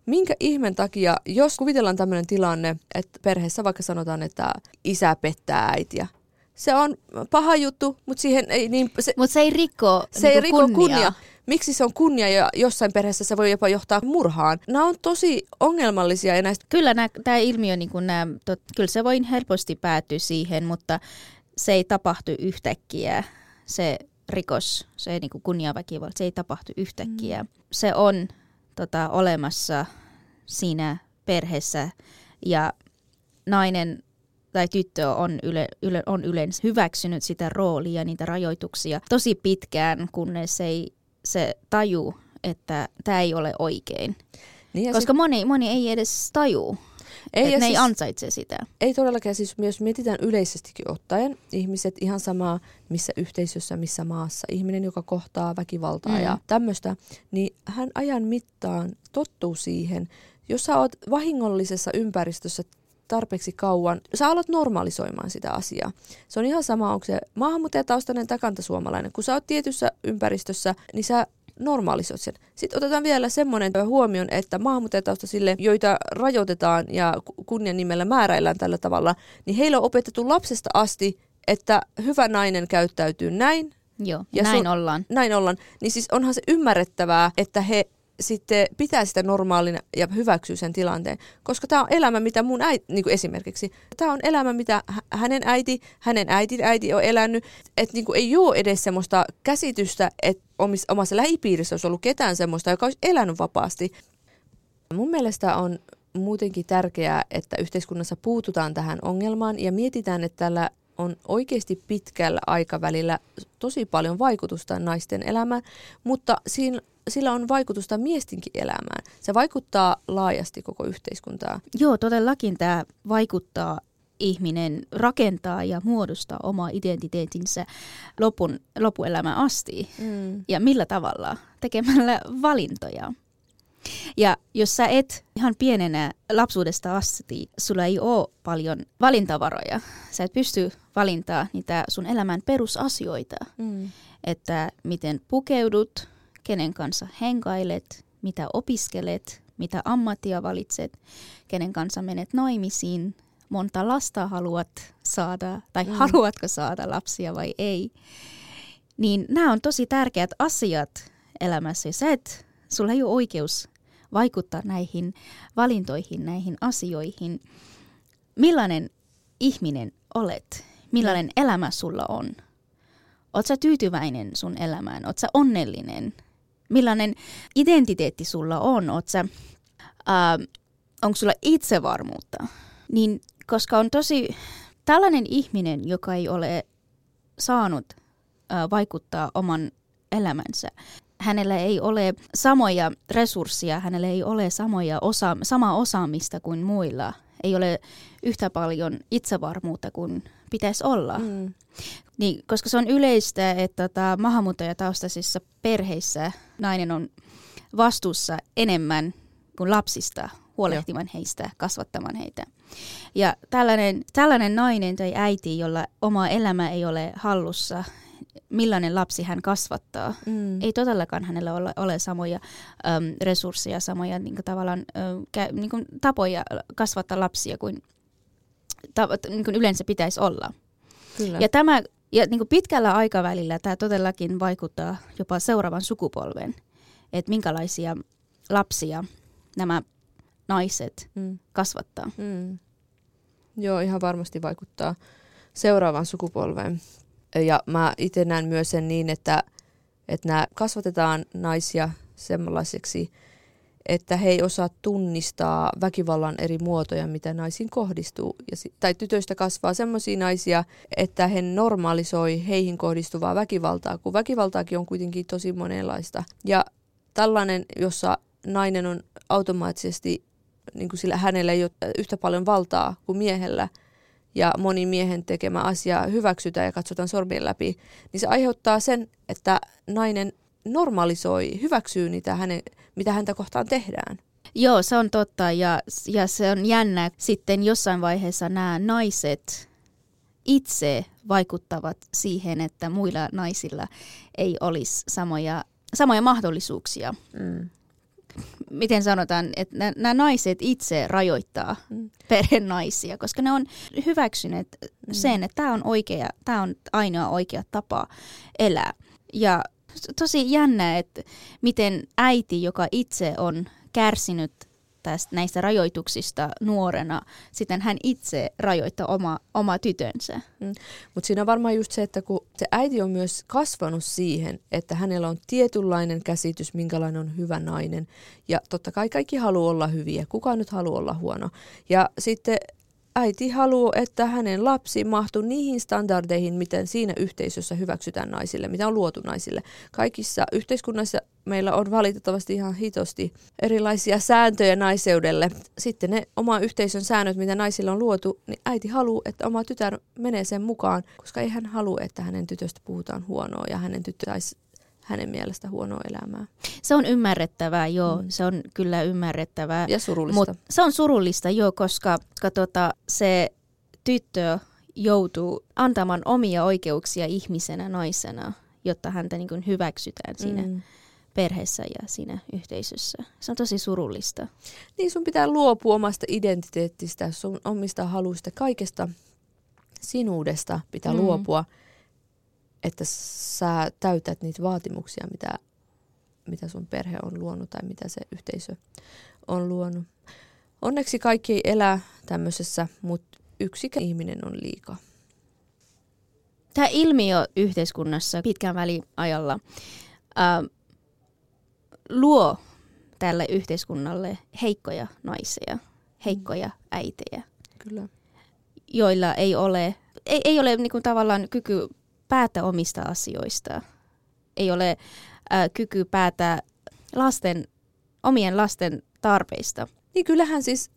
minkä ihmen takia, jos kuvitellaan tämmöinen tilanne, että perheessä vaikka sanotaan, että isä pettää äitiä, se on paha juttu, mutta siihen ei niin... Se, Mut se ei rikko, se ei rikko kunnia. kunnia. Miksi se on kunnia ja jossain perheessä se voi jopa johtaa murhaan? Nämä on tosi ongelmallisia. Ja näistä... Kyllä tämä ilmiö, niin kun nämä, tot, kyllä se voi helposti päätyä siihen, mutta se ei tapahtu yhtäkkiä. Se rikos, se niin kunniaväkivalta, se ei tapahtu yhtäkkiä. Mm. Se on tota, olemassa siinä perheessä ja nainen tai tyttö on, yle, yle, on yleensä hyväksynyt sitä roolia ja niitä rajoituksia tosi pitkään, kunnes ei, se taju, että tämä ei ole oikein. Niin Koska sit... moni, moni ei edes taju. Ei, että ne siis, ei ansaitse sitä. Ei todellakaan, siis jos mietitään yleisestikin ottaen, ihmiset ihan samaa missä yhteisössä, missä maassa, ihminen, joka kohtaa väkivaltaa mm. ja tämmöistä, niin hän ajan mittaan tottuu siihen. Jos sä oot vahingollisessa ympäristössä tarpeeksi kauan, sä alat normalisoimaan sitä asiaa. Se on ihan sama, onko se maahanmuuttajataustainen tai kantasuomalainen. Kun sä oot tietyssä ympäristössä, niin sä normaalisoit sen. Sitten otetaan vielä semmoinen huomioon, että maahanmuuttajataustaisille, joita rajoitetaan ja kunnian nimellä määräillään tällä tavalla, niin heillä on opetettu lapsesta asti, että hyvä nainen käyttäytyy näin. Joo, ja näin sun, ollaan. Näin ollaan. Niin siis onhan se ymmärrettävää, että he sitten pitää sitä normaalina ja hyväksyy sen tilanteen. Koska tämä on elämä, mitä mun äiti, niin kuin esimerkiksi, tämä on elämä, mitä hänen äiti, hänen äitin äiti on elänyt. Että niin ei ole edes semmoista käsitystä, että omassa lähipiirissä olisi ollut ketään semmoista, joka olisi elänyt vapaasti. Mun mielestä on muutenkin tärkeää, että yhteiskunnassa puututaan tähän ongelmaan ja mietitään, että tällä on oikeasti pitkällä aikavälillä tosi paljon vaikutusta naisten elämään, mutta siinä, sillä on vaikutusta miestinkin elämään. Se vaikuttaa laajasti koko yhteiskuntaa. Joo, todellakin tämä vaikuttaa ihminen rakentaa ja muodostaa oma identiteetinsä lopun, lopuelämän asti. Mm. Ja millä tavalla? Tekemällä valintoja. Ja jos sä et ihan pienenä lapsuudesta asti, sulla ei ole paljon valintavaroja. Sä et pysty valintaa niitä sun elämän perusasioita. Mm. Että miten pukeudut, kenen kanssa henkailet, mitä opiskelet, mitä ammattia valitset, kenen kanssa menet naimisiin, monta lasta haluat saada tai mm. haluatko saada lapsia vai ei. Niin nämä on tosi tärkeät asiat elämässä. Sä et, sulla ei ole oikeus vaikuttaa näihin valintoihin, näihin asioihin. Millainen ihminen olet? Millainen mm. elämä sulla on? Oletko tyytyväinen sun elämään? Oletko onnellinen? Millainen identiteetti sulla on? Oletko sä, äh, onko sulla itsevarmuutta? Niin koska on tosi tällainen ihminen, joka ei ole saanut äh, vaikuttaa oman elämänsä. Hänellä ei ole samoja resursseja, hänellä ei ole samoja osa, samaa osaamista kuin muilla. Ei ole yhtä paljon itsevarmuutta kuin pitäisi olla. Mm. Niin, koska se on yleistä, että tota, maahanmuuttajataustaisissa perheissä nainen on vastuussa enemmän kuin lapsista, huolehtimaan heistä, kasvattamaan heitä. Ja tällainen, tällainen nainen tai äiti, jolla oma elämä ei ole hallussa, millainen lapsi hän kasvattaa. Mm. Ei todellakaan hänellä ole, ole samoja äm, resursseja, samoja niin kuin, tavallaan, ä, kä, niin kuin, tapoja kasvattaa lapsia kuin, ta, niin kuin yleensä pitäisi olla. Kyllä. Ja, tämä, ja niin kuin pitkällä aikavälillä tämä todellakin vaikuttaa jopa seuraavan sukupolven, että minkälaisia lapsia nämä naiset mm. kasvattaa. Mm. Joo, ihan varmasti vaikuttaa seuraavaan sukupolveen. Ja mä itse näen myös sen niin, että, että nämä kasvatetaan naisia semmoiseksi, että he ei osaa tunnistaa väkivallan eri muotoja, mitä naisiin kohdistuu. Ja, tai tytöistä kasvaa semmoisia naisia, että he normalisoi heihin kohdistuvaa väkivaltaa, kun väkivaltaakin on kuitenkin tosi monenlaista. Ja tällainen, jossa nainen on automaattisesti niin kuin sillä hänellä ei ole yhtä paljon valtaa kuin miehellä ja moni miehen tekemä asia hyväksytään ja katsotaan sormien läpi, niin se aiheuttaa sen, että nainen normalisoi, hyväksyy niitä, hänen, mitä häntä kohtaan tehdään. Joo, se on totta ja, ja se on jännä. Sitten jossain vaiheessa nämä naiset itse vaikuttavat siihen, että muilla naisilla ei olisi samoja, samoja mahdollisuuksia. Mm miten sanotaan, että nämä naiset itse rajoittaa mm. perheen naisia, koska ne on hyväksyneet mm. sen, että tämä on oikea, tämä on ainoa oikea tapa elää. Ja tosi jännä, että miten äiti, joka itse on kärsinyt tästä, näistä rajoituksista nuorena, sitten hän itse rajoittaa oma, oma tytönsä. Mm. Mutta siinä on varmaan just se, että kun se äiti on myös kasvanut siihen, että hänellä on tietynlainen käsitys, minkälainen on hyvä nainen. Ja totta kai kaikki haluaa olla hyviä, kukaan nyt haluaa olla huono. Ja sitten äiti haluaa, että hänen lapsi mahtuu niihin standardeihin, miten siinä yhteisössä hyväksytään naisille, mitä on luotu naisille. Kaikissa yhteiskunnassa meillä on valitettavasti ihan hitosti erilaisia sääntöjä naiseudelle. Sitten ne oma yhteisön säännöt, mitä naisille on luotu, niin äiti haluaa, että oma tytär menee sen mukaan, koska ei hän halua, että hänen tytöstä puhutaan huonoa ja hänen tyttö saisi hänen mielestä huonoa elämää. Se on ymmärrettävää, joo. Mm. Se on kyllä ymmärrettävää. Ja surullista. Mut se on surullista, joo, koska, koska tota, se tyttö joutuu antamaan omia oikeuksia ihmisenä, naisena, jotta häntä niin kuin hyväksytään siinä mm. perheessä ja siinä yhteisössä. Se on tosi surullista. Niin sun pitää luopua omasta identiteettistä, sun omista haluista, kaikesta sinuudesta pitää mm. luopua että sä täytät niitä vaatimuksia, mitä, mitä sun perhe on luonut tai mitä se yhteisö on luonut. Onneksi kaikki ei elä tämmöisessä, mutta yksi ihminen on liikaa. Tämä ilmiö yhteiskunnassa pitkän väliajalla ää, luo tälle yhteiskunnalle heikkoja naisia, heikkoja äitejä, Kyllä. joilla ei ole ei, ei ole niin kuin, tavallaan kyky päättää omista asioista. Ei ole äh, kyky päättää lasten, omien lasten tarpeista. Niin kyllähän siis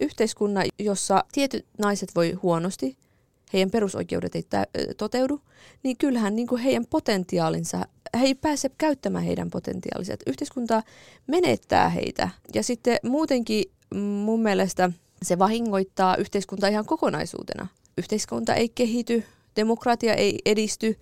yhteiskunnan, jossa tietyt naiset voi huonosti, heidän perusoikeudet ei toteudu, niin kyllähän niin kuin heidän potentiaalinsa, he ei pääse käyttämään heidän potentiaalinsa. Yhteiskunta menettää heitä. Ja sitten muutenkin mun mielestä se vahingoittaa yhteiskuntaa ihan kokonaisuutena. Yhteiskunta ei kehity, demokratia ei edisty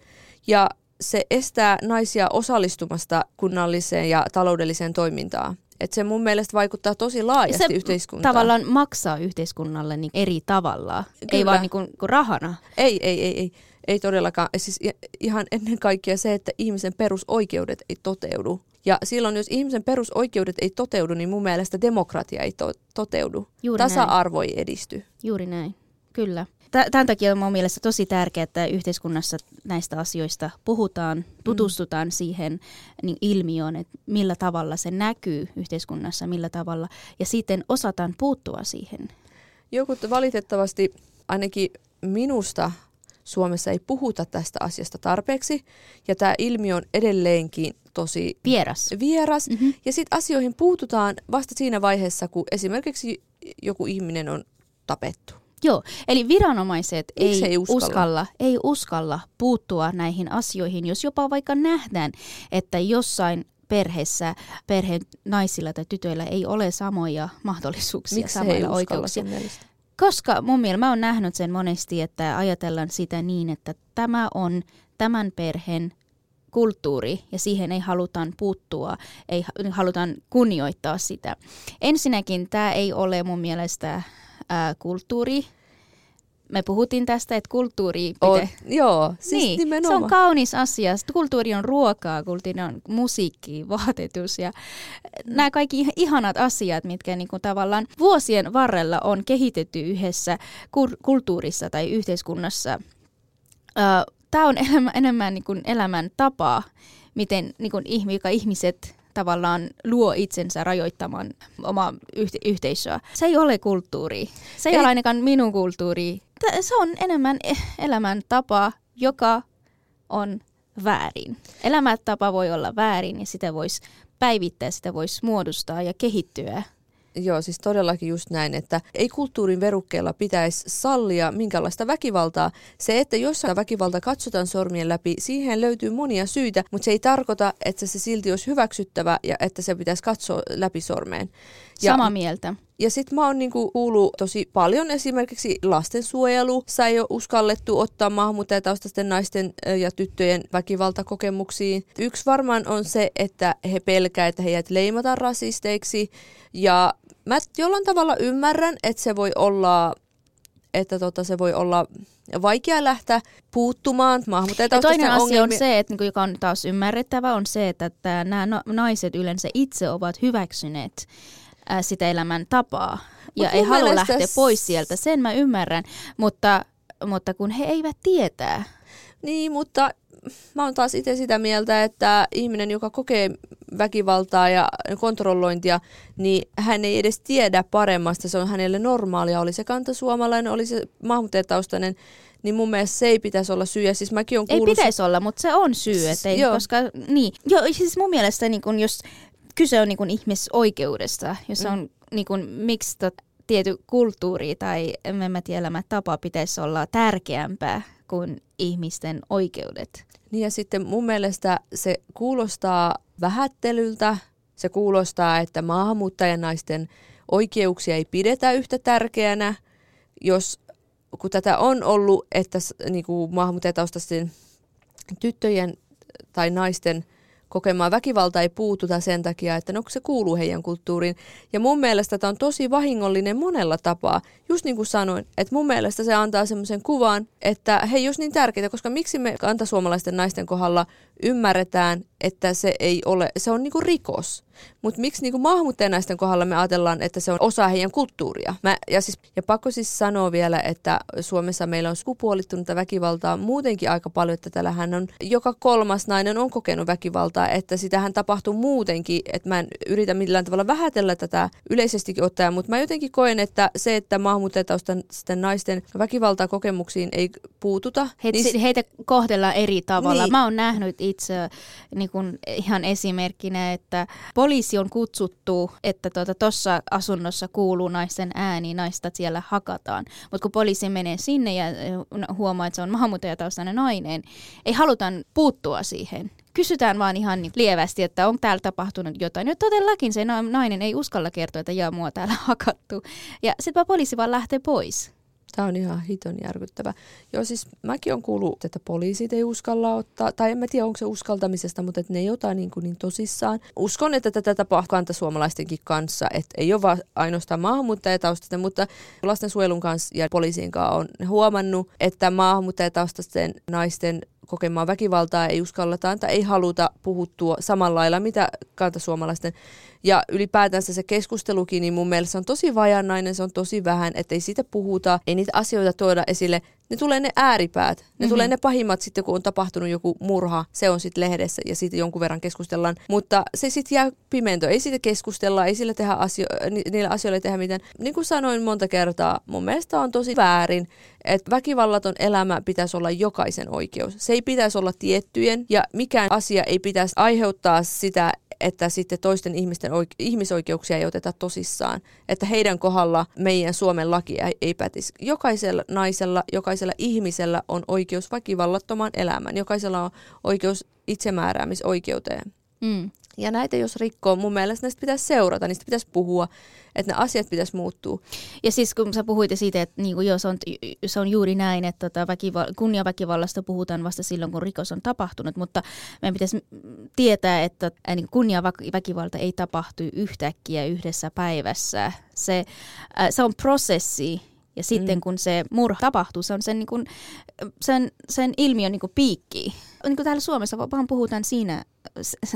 ja se estää naisia osallistumasta kunnalliseen ja taloudelliseen toimintaan. Et se mun mielestä vaikuttaa tosi laajasti se yhteiskuntaan. tavallaan maksaa yhteiskunnalle niin eri tavalla, Kyllä. ei vaan niin kuin, kuin rahana. Ei, ei, ei, ei, ei todellakaan. Siis ihan ennen kaikkea se, että ihmisen perusoikeudet ei toteudu. Ja silloin, jos ihmisen perusoikeudet ei toteudu, niin mun mielestä demokratia ei to- toteudu. Juuri Tasa-arvo näin. ei edisty. Juuri näin, kyllä. Tämän takia on mun mielestä tosi tärkeää, että yhteiskunnassa näistä asioista puhutaan, tutustutaan mm. siihen niin ilmiöön, että millä tavalla se näkyy yhteiskunnassa, millä tavalla, ja sitten osataan puuttua siihen. Joku valitettavasti ainakin minusta Suomessa ei puhuta tästä asiasta tarpeeksi, ja tämä ilmiö on edelleenkin tosi vieras. vieras. Mm-hmm. Ja sitten asioihin puututaan vasta siinä vaiheessa, kun esimerkiksi joku ihminen on tapettu. Joo, eli viranomaiset ei, ei uskalla? uskalla, ei uskalla puuttua näihin asioihin, jos jopa vaikka nähdään, että jossain perheessä, perheen naisilla tai tytöillä ei ole samoja mahdollisuuksia, Miksi samoja oikeuksia. Koska mun mielestä mä oon nähnyt sen monesti, että ajatellaan sitä niin, että tämä on tämän perheen kulttuuri ja siihen ei halutaan puuttua, ei halutaan kunnioittaa sitä. Ensinnäkin tämä ei ole mun mielestä ää, kulttuuri. Me puhuttiin tästä, että kulttuuri pitää... On, joo, siis niin, nimenomaan. se on kaunis asia. Kulttuuri on ruokaa, kulttuuri on musiikki, vaatetus ja nämä kaikki ihanat asiat, mitkä niin kuin tavallaan vuosien varrella on kehitetty yhdessä kulttuurissa tai yhteiskunnassa. Tämä on enemmän, enemmän niin kuin elämän tapa, miten niin kuin ihmiset tavallaan luo itsensä rajoittamaan omaa yhte- yhteisöä. Se ei ole kulttuuri. Se ei, ei ole ainakaan minun kulttuuri. Se on enemmän e- elämäntapa, joka on väärin. Elämäntapa voi olla väärin ja sitä voisi päivittää, sitä voisi muodostaa ja kehittyä Joo, siis todellakin just näin, että ei kulttuurin verukkeella pitäisi sallia minkälaista väkivaltaa. Se, että jossain väkivalta katsotaan sormien läpi, siihen löytyy monia syitä, mutta se ei tarkoita, että se silti olisi hyväksyttävä ja että se pitäisi katsoa läpi sormeen. Ja, Samaa mieltä. Ja sitten mä oon niinku kuullut tosi paljon esimerkiksi lastensuojelu. Sä ei ole uskallettu ottaa maahanmuuttajataustaisten naisten ja tyttöjen väkivaltakokemuksiin. Yksi varmaan on se, että he pelkää, että heidät leimataan rasisteiksi. Ja mä jollain tavalla ymmärrän, että se voi olla että tota, se voi olla vaikea lähteä puuttumaan maahanmuuttajataustaisten Toinen asia on se, että, niinku, joka on taas ymmärrettävä, on se, että, että nämä naiset yleensä itse ovat hyväksyneet sitä elämän tapaa ja Mut ei halua lähteä pois sieltä. Sen mä ymmärrän, mutta, mutta kun he eivät tietää. Niin, mutta mä oon taas itse sitä mieltä, että ihminen, joka kokee väkivaltaa ja kontrollointia, niin hän ei edes tiedä paremmasta. Se on hänelle normaalia. Oli se kantasuomalainen, oli se maahanmuuttajataustainen, niin mun mielestä se ei pitäisi olla syy. Ja siis mäkin on kuullut... Ei pitäisi olla, mutta se on syy. Että ei, koska, niin. Joo, siis mun mielestä niin kun, jos kyse on niin kun, ihmisoikeudesta, jos mm. on niin kun, miksi tot, tietty kulttuuri tai en mä tiedä, tapa pitäisi olla tärkeämpää kuin ihmisten oikeudet. Niin ja sitten mun mielestä se kuulostaa vähättelyltä, se kuulostaa, että maahanmuuttajanaisten oikeuksia ei pidetä yhtä tärkeänä, jos kun tätä on ollut, että niin maahanmuuttajataustaisten tyttöjen tai naisten – kokemaan väkivalta ei puututa sen takia, että no se kuuluu heidän kulttuuriin. Ja mun mielestä tämä on tosi vahingollinen monella tapaa. Just niin kuin sanoin, että mun mielestä se antaa semmoisen kuvan, että he just niin tärkeitä, koska miksi me kantasuomalaisten naisten kohdalla ymmärretään, että se ei ole, se on niinku rikos. Mutta miksi niinku maahanmuuttajanaisten kohdalla me ajatellaan, että se on osa heidän kulttuuria? Mä, ja, siis, ja pakko siis sanoa vielä, että Suomessa meillä on sukupuolittunutta väkivaltaa muutenkin aika paljon, että tällähän on joka kolmas nainen on kokenut väkivaltaa, että sitähän tapahtuu muutenkin, että mä en yritä millään tavalla vähätellä tätä yleisestikin ottaen, mutta mä jotenkin koen, että se, että maahanmuuttajataustan naisten väkivaltaa kokemuksiin ei puututa. Heitä, niin... heitä kohdellaan eri tavalla. Niin. Mä oon nähnyt itse niin kun ihan esimerkkinä, että poliisi on kutsuttu, että tuossa tota, asunnossa kuuluu naisten ääni, naista siellä hakataan. Mutta kun poliisi menee sinne ja huomaa, että se on maahanmuuttajataustainen nainen, ei haluta puuttua siihen kysytään vaan ihan niin lievästi, että on täällä tapahtunut jotain. Ja todellakin se nainen ei uskalla kertoa, että jaa, mua täällä hakattu. Ja sitten poliisi vaan lähtee pois. Tämä on ihan hiton järkyttävä. Joo, siis mäkin on kuullut, että poliisit ei uskalla ottaa, tai en mä tiedä onko se uskaltamisesta, mutta että ne ei ota niin, kuin niin tosissaan. Uskon, että tätä tapahtuu kantasuomalaistenkin kanssa, että ei ole vaan ainoastaan maahanmuuttajataustaisten, mutta lastensuojelun kanssa ja poliisin kanssa on huomannut, että maahanmuuttajataustaisten naisten kokemaan väkivaltaa ei uskalleta tai ei haluta puhuttua samalla lailla, mitä kantasuomalaisten. Ja ylipäätänsä se keskustelukin, niin mun mielestä se on tosi vajannainen, se on tosi vähän, että ei siitä puhuta, ei niitä asioita tuoda esille ne tulee ne ääripäät. Ne mm-hmm. tulee ne pahimmat sitten, kun on tapahtunut joku murha. Se on sitten lehdessä ja siitä jonkun verran keskustellaan. Mutta se sitten jää pimento. Ei siitä keskustella, ei sillä tehdä asio- ni- niillä asioilla tehdä mitään. Niin kuin sanoin monta kertaa, mun mielestä on tosi väärin, että väkivallaton elämä pitäisi olla jokaisen oikeus. Se ei pitäisi olla tiettyjen ja mikään asia ei pitäisi aiheuttaa sitä, että sitten toisten ihmisten oike- ihmisoikeuksia ei oteta tosissaan. Että heidän kohdalla meidän Suomen laki ei, ei pätisi. Jokaisella naisella, jokaisella ihmisellä on oikeus väkivallattomaan elämään. Jokaisella on oikeus itsemääräämisoikeuteen. Mm. Ja näitä jos rikkoo, mun mielestä näistä pitäisi seurata, niistä pitäisi puhua, että ne asiat pitäisi muuttua. Ja siis kun sä puhuit siitä, että niin joo, se, on, se on juuri näin, että tota väkival- kunniaväkivallasta puhutaan vasta silloin, kun rikos on tapahtunut, mutta meidän pitäisi tietää, että niin kunniaväkivalta ei tapahtu yhtäkkiä yhdessä päivässä. Se, äh, se on prosessi, ja sitten mm. kun se murha tapahtuu, se on sen, niin kuin, sen, sen ilmiön niin kuin piikki. Niin kuin täällä Suomessa vaan puhutaan siinä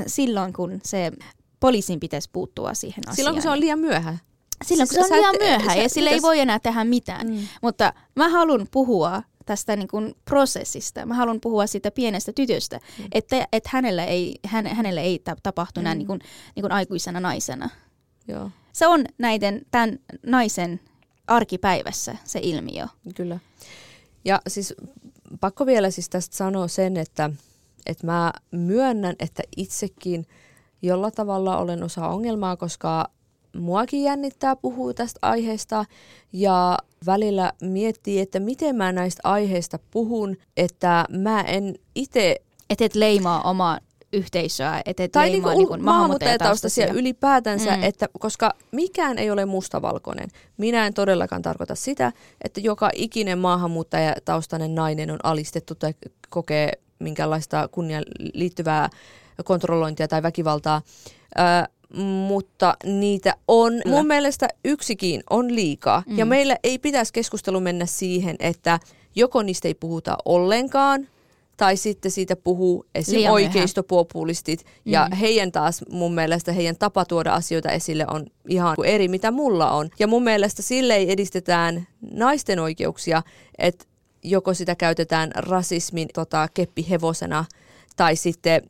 silloin, kun se poliisin pitäisi puuttua siihen asiaan. Silloin, kun se on liian myöhä. Silloin, kun se on liian myöhä ja sille ei voi enää tehdä mitään. Mm. Mutta mä haluan puhua tästä niin kuin prosessista. Mä haluan puhua siitä pienestä tytöstä, mm. että, että hänelle ei, hän, hänelle ei tapahtu mm. näin niin kuin, niin kuin aikuisena naisena. Joo. Se on näiden, tämän naisen arkipäivässä se ilmiö. Kyllä. Ja siis pakko vielä siis tästä sanoa sen, että, että mä myönnän, että itsekin jolla tavalla olen osa ongelmaa, koska muakin jännittää puhua tästä aiheesta ja välillä miettii, että miten mä näistä aiheista puhun, että mä en itse... Että et leimaa omaa yhteisöä, että et leimaa niinku niin maahanmuuttajataustaisia ylipäätänsä, mm. että, koska mikään ei ole mustavalkoinen. Minä en todellakaan tarkoita sitä, että joka ikinen maahanmuuttajataustainen nainen on alistettu tai kokee minkälaista kunnian liittyvää kontrollointia tai väkivaltaa. Ö, mutta niitä on, Kyllä. mun mielestä yksikin on liikaa. Mm. Ja meillä ei pitäisi keskustelu mennä siihen, että joko niistä ei puhuta ollenkaan, tai sitten siitä puhuu esim. oikeistopopulistit, ja mm. heidän taas mun mielestä heidän tapa tuoda asioita esille on ihan eri, mitä mulla on. Ja mun mielestä sille ei edistetään naisten oikeuksia, että joko sitä käytetään rasismin tota, keppihevosena, tai sitten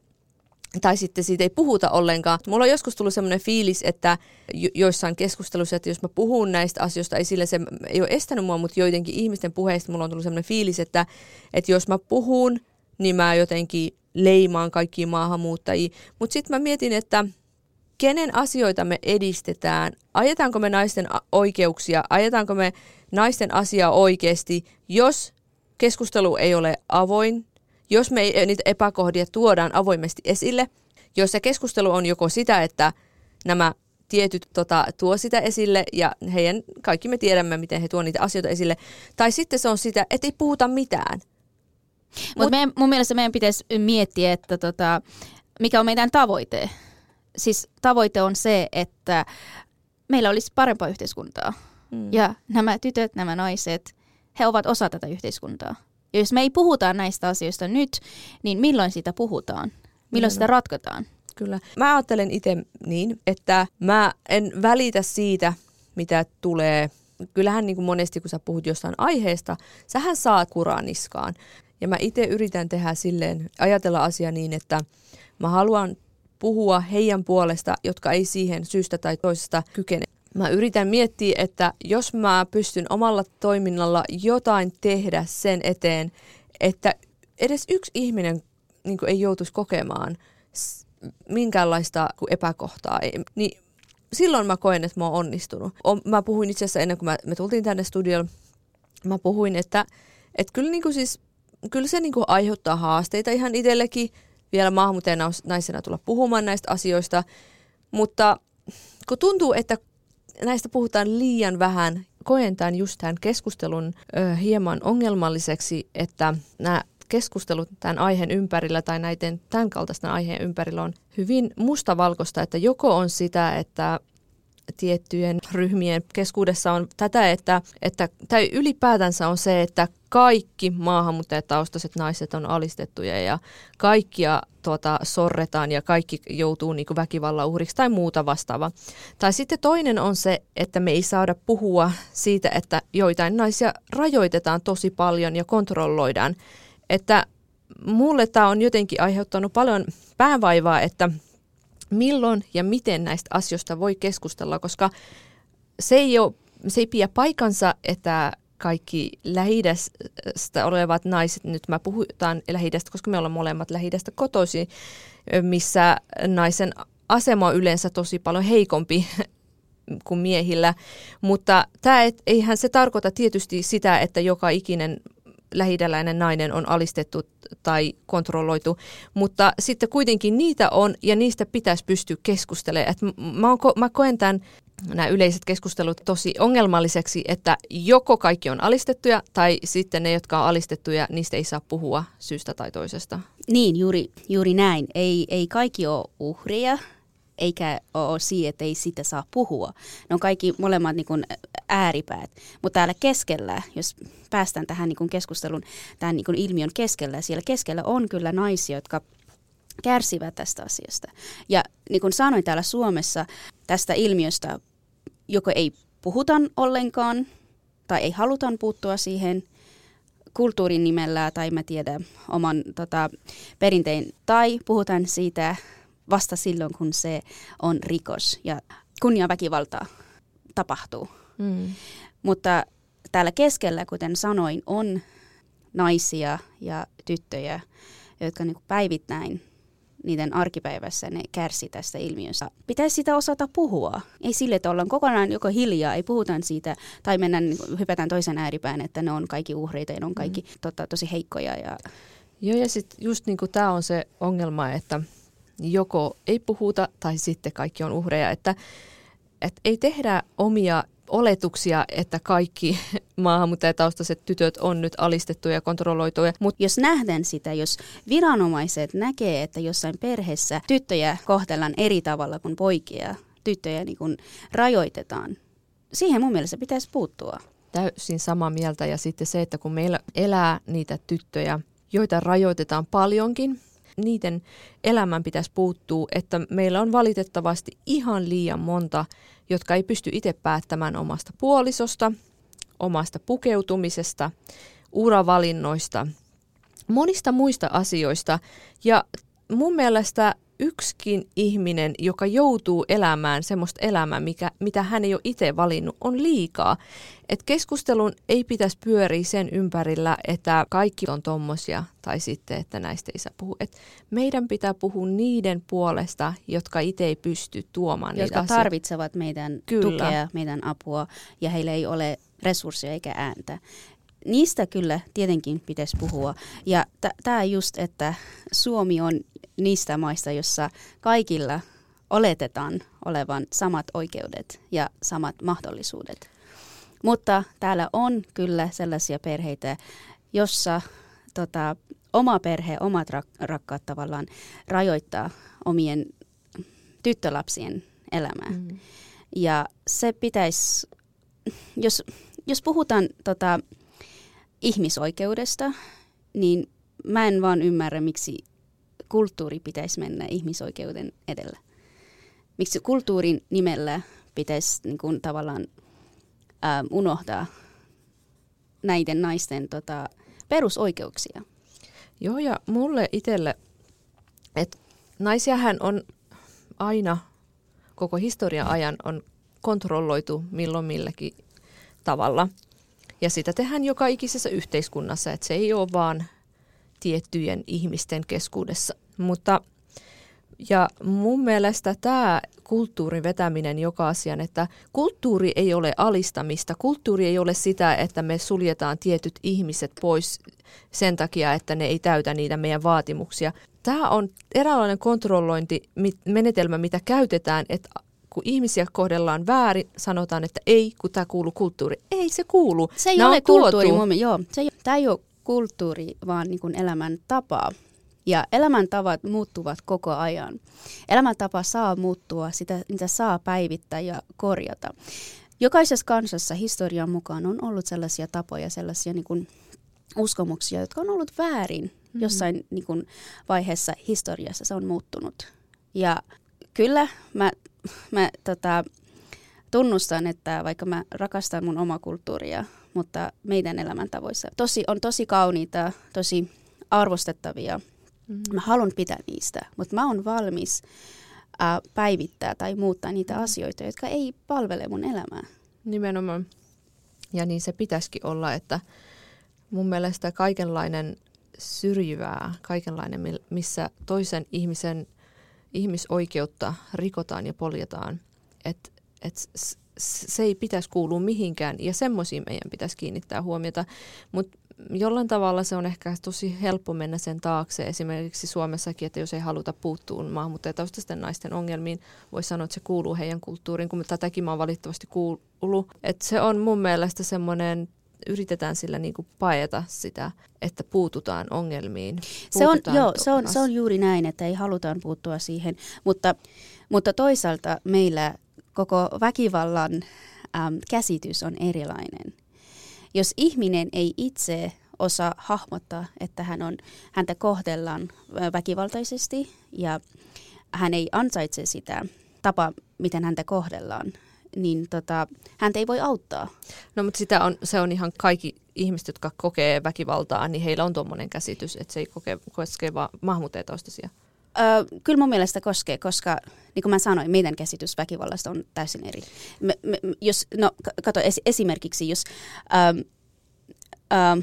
tai sitten siitä ei puhuta ollenkaan. Mulla on joskus tullut semmoinen fiilis, että jo- joissain keskusteluissa, että jos mä puhun näistä asioista esille, se ei ole estänyt mua, mutta joidenkin ihmisten puheista mulla on tullut semmoinen fiilis, että, että jos mä puhun niin mä jotenkin leimaan kaikkia maahanmuuttajia. Mutta sitten mä mietin, että kenen asioita me edistetään, ajetaanko me naisten oikeuksia, ajetaanko me naisten asiaa oikeasti, jos keskustelu ei ole avoin, jos me ei, niitä epäkohdia tuodaan avoimesti esille, jos se keskustelu on joko sitä, että nämä tietyt tota, tuo sitä esille ja heidän, kaikki me tiedämme, miten he tuovat niitä asioita esille, tai sitten se on sitä, että ei puhuta mitään – mutta Mut, mun mielestä meidän pitäisi miettiä, että tota, mikä on meidän tavoite. Siis tavoite on se, että meillä olisi parempaa yhteiskuntaa. Mm. Ja nämä tytöt, nämä naiset, he ovat osa tätä yhteiskuntaa. Ja jos me ei puhuta näistä asioista nyt, niin milloin siitä puhutaan? Milloin sitä ratkotaan? Kyllä. Mä ajattelen itse niin, että mä en välitä siitä, mitä tulee. Kyllähän niin kuin monesti, kun sä puhut jostain aiheesta, sähän saat kuraniskaan. Ja mä itse yritän tehdä silleen, ajatella asia niin, että mä haluan puhua heidän puolesta, jotka ei siihen syystä tai toisesta kykene. Mä yritän miettiä, että jos mä pystyn omalla toiminnalla jotain tehdä sen eteen, että edes yksi ihminen niin ei joutuisi kokemaan minkäänlaista epäkohtaa, niin silloin mä koen, että mä oon onnistunut. Mä puhuin itse asiassa ennen kuin me tultiin tänne studiolle, mä puhuin, että, että kyllä, niin kuin siis, kyllä se niin kuin aiheuttaa haasteita ihan itsellekin. Vielä maahanmuuttajana naisena tulla puhumaan näistä asioista, mutta kun tuntuu, että näistä puhutaan liian vähän, koen tämän just tämän keskustelun ö, hieman ongelmalliseksi, että nämä keskustelut tämän aiheen ympärillä tai näiden tämän kaltaisten aiheen ympärillä on hyvin mustavalkoista, että joko on sitä, että tiettyjen ryhmien keskuudessa on tätä, että, että tai ylipäätänsä on se, että kaikki maahanmuuttajataustaiset naiset on alistettuja ja kaikkia tuota, sorretaan ja kaikki joutuu niin väkivallan uhriksi tai muuta vastaavaa. Tai sitten toinen on se, että me ei saada puhua siitä, että joitain naisia rajoitetaan tosi paljon ja kontrolloidaan. Että mulle tämä on jotenkin aiheuttanut paljon päävaivaa, että milloin ja miten näistä asioista voi keskustella, koska se ei, ole, se ei pidä paikansa, että kaikki lähidästä olevat naiset, nyt mä puhutaan lähidästä, koska me ollaan molemmat lähidästä kotoisin, missä naisen asema on yleensä tosi paljon heikompi kuin miehillä, mutta tämä et, eihän se tarkoita tietysti sitä, että joka ikinen lähidäläinen nainen on alistettu tai kontrolloitu, mutta sitten kuitenkin niitä on ja niistä pitäisi pystyä keskustelemaan. Et mä, on, mä koen tämän nämä yleiset keskustelut tosi ongelmalliseksi, että joko kaikki on alistettuja tai sitten ne, jotka on alistettuja, niistä ei saa puhua syystä tai toisesta. Niin, juuri, juuri näin. Ei, ei kaikki ole uhria, eikä ole siihen, että ei sitä saa puhua. Ne on kaikki molemmat niin kuin ääripäät. Mutta täällä keskellä, jos päästään tähän niin kuin keskustelun, tämän niin kuin ilmiön keskellä, siellä keskellä on kyllä naisia, jotka kärsivät tästä asiasta. Ja niin kuin sanoin täällä Suomessa tästä ilmiöstä, joko ei puhutaan ollenkaan tai ei halutaan puuttua siihen kulttuurin nimellä tai mä tiedän oman tota, perinteen, tai puhutaan siitä vasta silloin, kun se on rikos ja kunniaväkivalta tapahtuu. Mm. Mutta täällä keskellä, kuten sanoin, on naisia ja tyttöjä, jotka niin päivittäin niiden arkipäivässä ne kärsi tästä ilmiöstä. Pitäisi sitä osata puhua. Ei sille, että ollaan kokonaan joko hiljaa, ei puhutaan siitä, tai mennään, niin hypätään toisen ääripään, että ne on kaikki uhreita ja ne on kaikki mm. tota, tosi heikkoja. Ja... Joo, ja sitten just niin tämä on se ongelma, että joko ei puhuta tai sitten kaikki on uhreja, että, että ei tehdä omia oletuksia, että kaikki maahanmuuttajataustaiset tytöt on nyt alistettuja ja kontrolloituja. Mutta jos nähdään sitä, jos viranomaiset näkee, että jossain perheessä tyttöjä kohtellaan eri tavalla kuin poikia, tyttöjä niin kun rajoitetaan, siihen mun mielestä pitäisi puuttua. Täysin samaa mieltä ja sitten se, että kun meillä elää niitä tyttöjä, joita rajoitetaan paljonkin, niiden elämän pitäisi puuttua, että meillä on valitettavasti ihan liian monta, jotka ei pysty itse päättämään omasta puolisosta, omasta pukeutumisesta, uravalinnoista, monista muista asioista. Ja mun mielestä yksikin ihminen, joka joutuu elämään semmoista elämää, mikä, mitä hän ei ole itse valinnut, on liikaa. Et keskustelun ei pitäisi pyöriä sen ympärillä, että kaikki on tommosia tai sitten, että näistä ei saa puhua. Et meidän pitää puhua niiden puolesta, jotka itse ei pysty tuomaan Jotka niitä tarvitsevat meidän Kyllä. tukea, meidän apua ja heillä ei ole resursseja eikä ääntä niistä kyllä tietenkin pitäisi puhua. Ja tämä just, että Suomi on niistä maista, jossa kaikilla oletetaan olevan samat oikeudet ja samat mahdollisuudet. Mutta täällä on kyllä sellaisia perheitä, jossa tota, oma perhe, omat rak- rakkaat tavallaan rajoittaa omien tyttölapsien elämää. Mm. Ja se pitäisi, jos, jos puhutaan tota, ihmisoikeudesta, niin mä en vaan ymmärrä, miksi kulttuuri pitäisi mennä ihmisoikeuden edellä? Miksi kulttuurin nimellä pitäisi niin kuin, tavallaan ää, unohtaa näiden naisten tota, perusoikeuksia? Joo, ja mulle itselle, että naisiahän on aina koko historian ajan on kontrolloitu milloin milläkin tavalla. Ja sitä tehdään joka ikisessä yhteiskunnassa, että se ei ole vaan tiettyjen ihmisten keskuudessa. Mutta ja mun mielestä tämä kulttuurin vetäminen joka asian, että kulttuuri ei ole alistamista, kulttuuri ei ole sitä, että me suljetaan tietyt ihmiset pois sen takia, että ne ei täytä niitä meidän vaatimuksia. Tämä on eräänlainen kontrollointimenetelmä, mitä käytetään, että kun ihmisiä kohdellaan väärin, sanotaan, että ei, kun tämä kuuluu kulttuuri. Ei se kuulu. Se ei Nämä ole kulttuuri, mun, joo. Se ei, tämä ei ole kulttuuri, vaan niin kuin elämäntapa. Ja elämäntavat muuttuvat koko ajan. Elämäntapa saa muuttua, sitä, niitä saa päivittää ja korjata. Jokaisessa kansassa historian mukaan on ollut sellaisia tapoja, sellaisia niin kuin uskomuksia, jotka on ollut väärin mm-hmm. jossain niin kuin vaiheessa historiassa. Se on muuttunut. Ja kyllä mä, mä tota, tunnustan, että vaikka mä rakastan mun omaa kulttuuria, mutta meidän elämäntavoissa tosi, on tosi kauniita, tosi arvostettavia – Mm-hmm. Mä haluan pitää niistä, mutta mä oon valmis ää, päivittää tai muuttaa niitä mm-hmm. asioita, jotka ei palvele mun elämää. Nimenomaan. Ja niin se pitäisikin olla, että mun mielestä kaikenlainen syrjivää, kaikenlainen, missä toisen ihmisen ihmisoikeutta rikotaan ja poljetaan, että et se ei pitäisi kuulua mihinkään ja semmoisiin meidän pitäisi kiinnittää huomiota. Mutta jollain tavalla se on ehkä tosi helppo mennä sen taakse. Esimerkiksi Suomessakin, että jos ei haluta puuttua maahanmuuttajataustaisten naisten ongelmiin, voi sanoa, että se kuuluu heidän kulttuuriin, kun tätäkin mä oon valitettavasti kuullut. Että se on mun mielestä semmoinen yritetään sillä niin kuin paeta sitä, että puututaan ongelmiin. Puututaan se on, joo, se on, se on juuri näin, että ei halutaan puuttua siihen, mutta, mutta toisaalta meillä koko väkivallan äm, käsitys on erilainen. Jos ihminen ei itse osaa hahmottaa, että hän on, häntä kohdellaan väkivaltaisesti ja hän ei ansaitse sitä tapaa, miten häntä kohdellaan, niin tota, häntä ei voi auttaa. No mutta sitä on, se on ihan kaikki ihmiset, jotka kokee väkivaltaa, niin heillä on tuommoinen käsitys, että se ei koke, koske vaan maahanmuuttajataustaisia. Öö, kyllä mun mielestä koskee, koska niin kuin mä sanoin, meidän käsitys väkivallasta on täysin eri. Me, me, jos, no, kato es, esimerkiksi, jos ähm, ähm,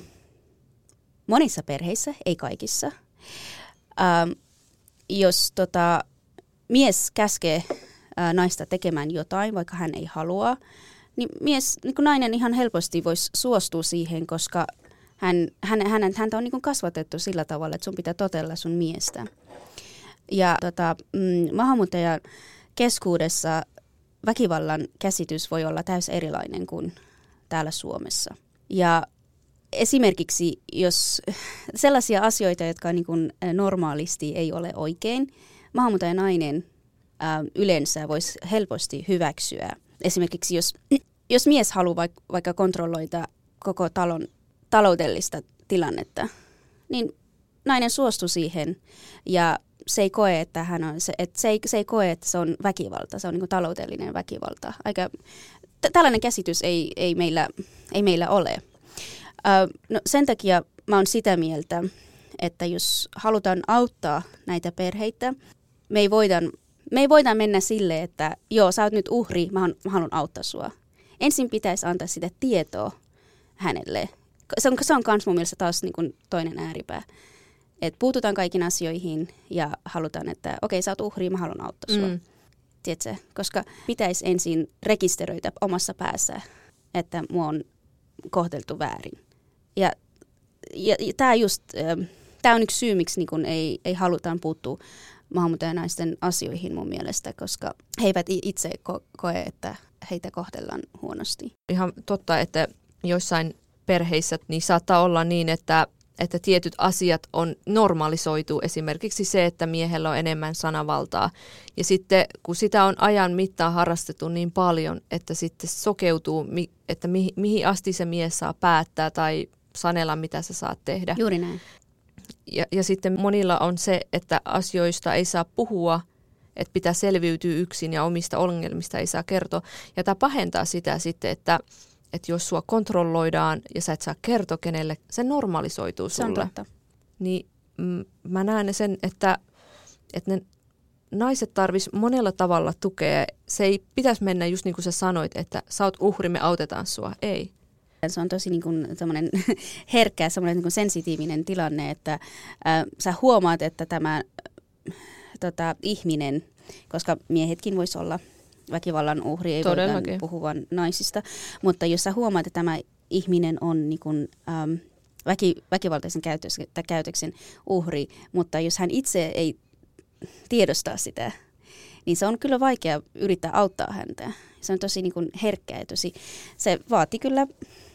monissa perheissä, ei kaikissa, ähm, jos tota, mies käskee äh, naista tekemään jotain, vaikka hän ei halua, niin mies, niin kuin nainen ihan helposti voisi suostua siihen, koska hän, hän, hän, häntä on niin kuin kasvatettu sillä tavalla, että sun pitää totella sun miestä. Ja tota, mm, maahanmuuttajan keskuudessa väkivallan käsitys voi olla täysin erilainen kuin täällä Suomessa. Ja esimerkiksi jos sellaisia asioita, jotka niin kuin normaalisti ei ole oikein, maahanmuuttaja nainen ä, yleensä voisi helposti hyväksyä. Esimerkiksi jos, jos mies haluaa vaikka kontrolloida koko talon taloudellista tilannetta, niin nainen suostuu siihen ja se ei koe, että hän on, se, että se, ei, se ei koe, että se on väkivalta, se on niin taloudellinen väkivalta. Aika, t- tällainen käsitys ei, ei, meillä, ei meillä ole. Ö, no sen takia mä oon sitä mieltä, että jos halutaan auttaa näitä perheitä, me ei voida, me ei voida mennä sille, että joo, sä oot nyt uhri, mä, mä haluan auttaa sua. Ensin pitäisi antaa sitä tietoa hänelle. Se on, se on kans mun mielestä taas niin kuin toinen ääripää että puututaan kaikkiin asioihin ja halutaan, että okei, okay, sä oot uhri, mä haluan auttaa sua. Mm. Tiedätkö? Koska pitäisi ensin rekisteröitä omassa päässä, että mua on kohteltu väärin. Ja, ja, ja tämä just, tämä on yksi syy, miksi niin kun ei, ei halutaan puuttua maahanmuuttajanaisten asioihin mun mielestä, koska he eivät itse ko- koe, että heitä kohdellaan huonosti. Ihan totta, että joissain perheissä niin saattaa olla niin, että että tietyt asiat on normalisoitu, esimerkiksi se, että miehellä on enemmän sanavaltaa. Ja sitten kun sitä on ajan mittaan harrastettu niin paljon, että sitten sokeutuu, että mihin asti se mies saa päättää tai sanella, mitä sä saat tehdä. Juuri näin. Ja, ja sitten monilla on se, että asioista ei saa puhua, että pitää selviytyä yksin ja omista ongelmista ei saa kertoa. Ja tämä pahentaa sitä sitten, että, että jos sua kontrolloidaan ja sä et saa kertoa kenelle, se normalisoituu sulle. Se on totta. Niin mm, mä näen sen, että, että ne naiset tarvis monella tavalla tukea. Se ei pitäisi mennä just niin kuin sä sanoit, että sä oot uhri, me autetaan sua. Ei. Se on tosi niin kuin, herkkä, semmoinen niin kuin sensitiivinen tilanne, että äh, sä huomaat, että tämä tota, ihminen, koska miehetkin voisi olla väkivallan uhri, ei voida puhua naisista, mutta jos sä huomaat, että tämä ihminen on niin kuin, ähm, väki, väkivaltaisen käytöksen, käytöksen uhri, mutta jos hän itse ei tiedostaa sitä, niin se on kyllä vaikea yrittää auttaa häntä. Se on tosi niin kuin herkkä ja tosi, se vaatii kyllä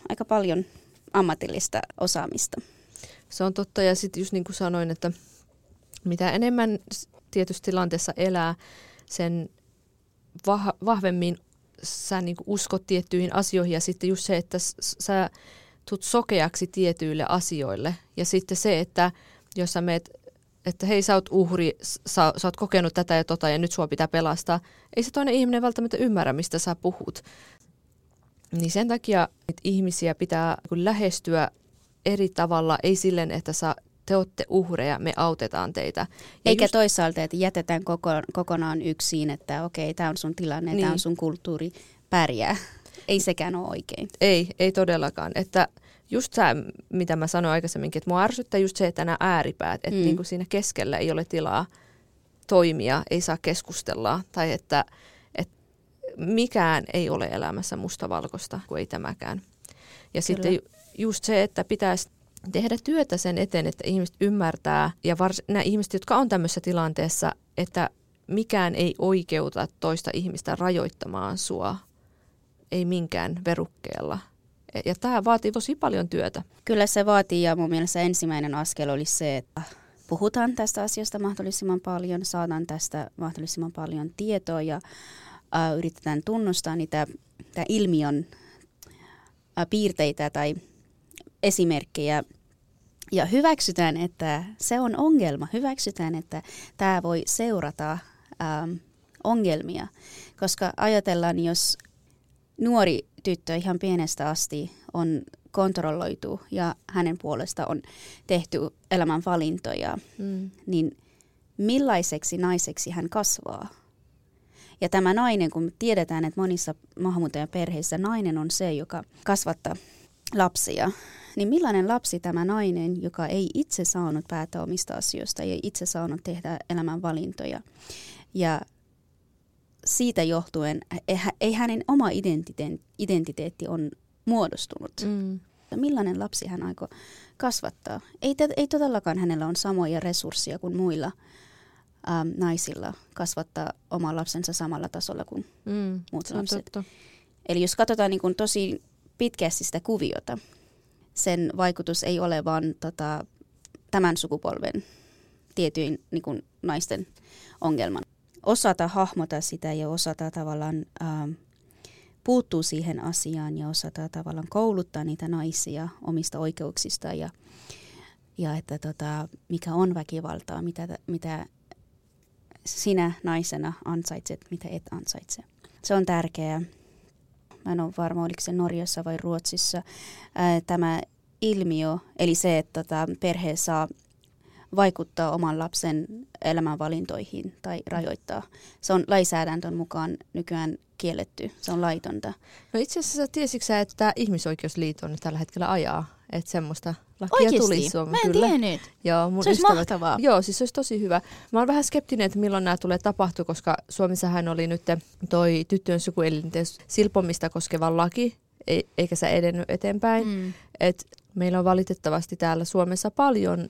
aika paljon ammatillista osaamista. Se on totta ja sitten just niin kuin sanoin, että mitä enemmän tietysti tilanteessa elää, sen vah- vahvemmin sä niin kuin uskot tiettyihin asioihin ja sitten just se, että sä tulet sokeaksi tietyille asioille. Ja sitten se, että jos sä meet että hei sä oot uhri, sä, sä oot kokenut tätä ja tota ja nyt sua pitää pelastaa. Ei se toinen ihminen välttämättä ymmärrä, mistä sä puhut. Niin sen takia että ihmisiä pitää lähestyä eri tavalla, ei silleen, että sä te olette uhreja, me autetaan teitä. Ja Eikä just... toisaalta, että jätetään koko, kokonaan yksin, että okei, tämä on sun tilanne, niin. tämä on sun kulttuuri, pärjää. Ei sekään ole oikein. Ei, ei todellakaan. Että just se, mitä mä sanoin aikaisemminkin, että mua ärsyttää just se, että nämä ääripäät, että mm. niin kuin siinä keskellä ei ole tilaa toimia, ei saa keskustella tai että mikään ei ole elämässä mustavalkoista kuin ei tämäkään. Ja Kyllä. sitten just se, että pitäisi tehdä työtä sen eteen, että ihmiset ymmärtää ja vars, nämä ihmiset, jotka on tämmöisessä tilanteessa, että mikään ei oikeuta toista ihmistä rajoittamaan sua, ei minkään verukkeella – ja tämä vaatii tosi paljon työtä. Kyllä se vaatii ja mun mielestä ensimmäinen askel oli se, että puhutaan tästä asiasta mahdollisimman paljon, saadaan tästä mahdollisimman paljon tietoa ja äh, yritetään tunnustaa niitä ilmiön äh, piirteitä tai esimerkkejä ja hyväksytään, että se on ongelma. Hyväksytään, että tämä voi seurata ähm, ongelmia, koska ajatellaan, jos nuori tyttö ihan pienestä asti on kontrolloitu ja hänen puolesta on tehty elämän valintoja, mm. niin millaiseksi naiseksi hän kasvaa? Ja tämä nainen, kun tiedetään, että monissa maahanmuuttajaperheissä nainen on se, joka kasvattaa lapsia, niin millainen lapsi tämä nainen, joka ei itse saanut päättää omista asioista, ei itse saanut tehdä elämän valintoja ja siitä johtuen ei hänen oma identiteetti on muodostunut. Mm. Millainen lapsi hän aikoo kasvattaa? Ei, ei todellakaan hänellä on samoja resursseja kuin muilla äm, naisilla kasvattaa oma lapsensa samalla tasolla kuin mm, muut lapset. Totta. Eli jos katsotaan niin kuin tosi pitkästi sitä kuviota, sen vaikutus ei ole vain tota, tämän sukupolven tietyin niin kuin naisten ongelman osata hahmota sitä ja osata tavallaan ähm, puuttuu siihen asiaan ja osata tavallaan kouluttaa niitä naisia omista oikeuksista ja, ja että tota, mikä on väkivaltaa, mitä, mitä sinä naisena ansaitset, mitä et ansaitse. Se on tärkeää. Mä en ole varma, oliko se Norjassa vai Ruotsissa. Tämä ilmiö, eli se, että tota, perhe saa vaikuttaa oman lapsen elämänvalintoihin tai rajoittaa. Se on lainsäädäntön mukaan nykyään kielletty, se on laitonta. No itse asiassa tiesitkö sä, että Ihmisoikeusliitto on tällä hetkellä ajaa, että semmoista lakia Oikeasti? tuli Suomeen. Mä en kyllä. tiennyt. Joo, mun se olisi ystävät, mahtavaa. Joo, siis se olisi tosi hyvä. Mä oon vähän skeptinen, että milloin nämä tulee tapahtua, koska Suomessahan oli nyt toi tyttöjen sukuelinten silpomista koskeva laki, eikä se edennyt eteenpäin. Mm. Et meillä on valitettavasti täällä Suomessa paljon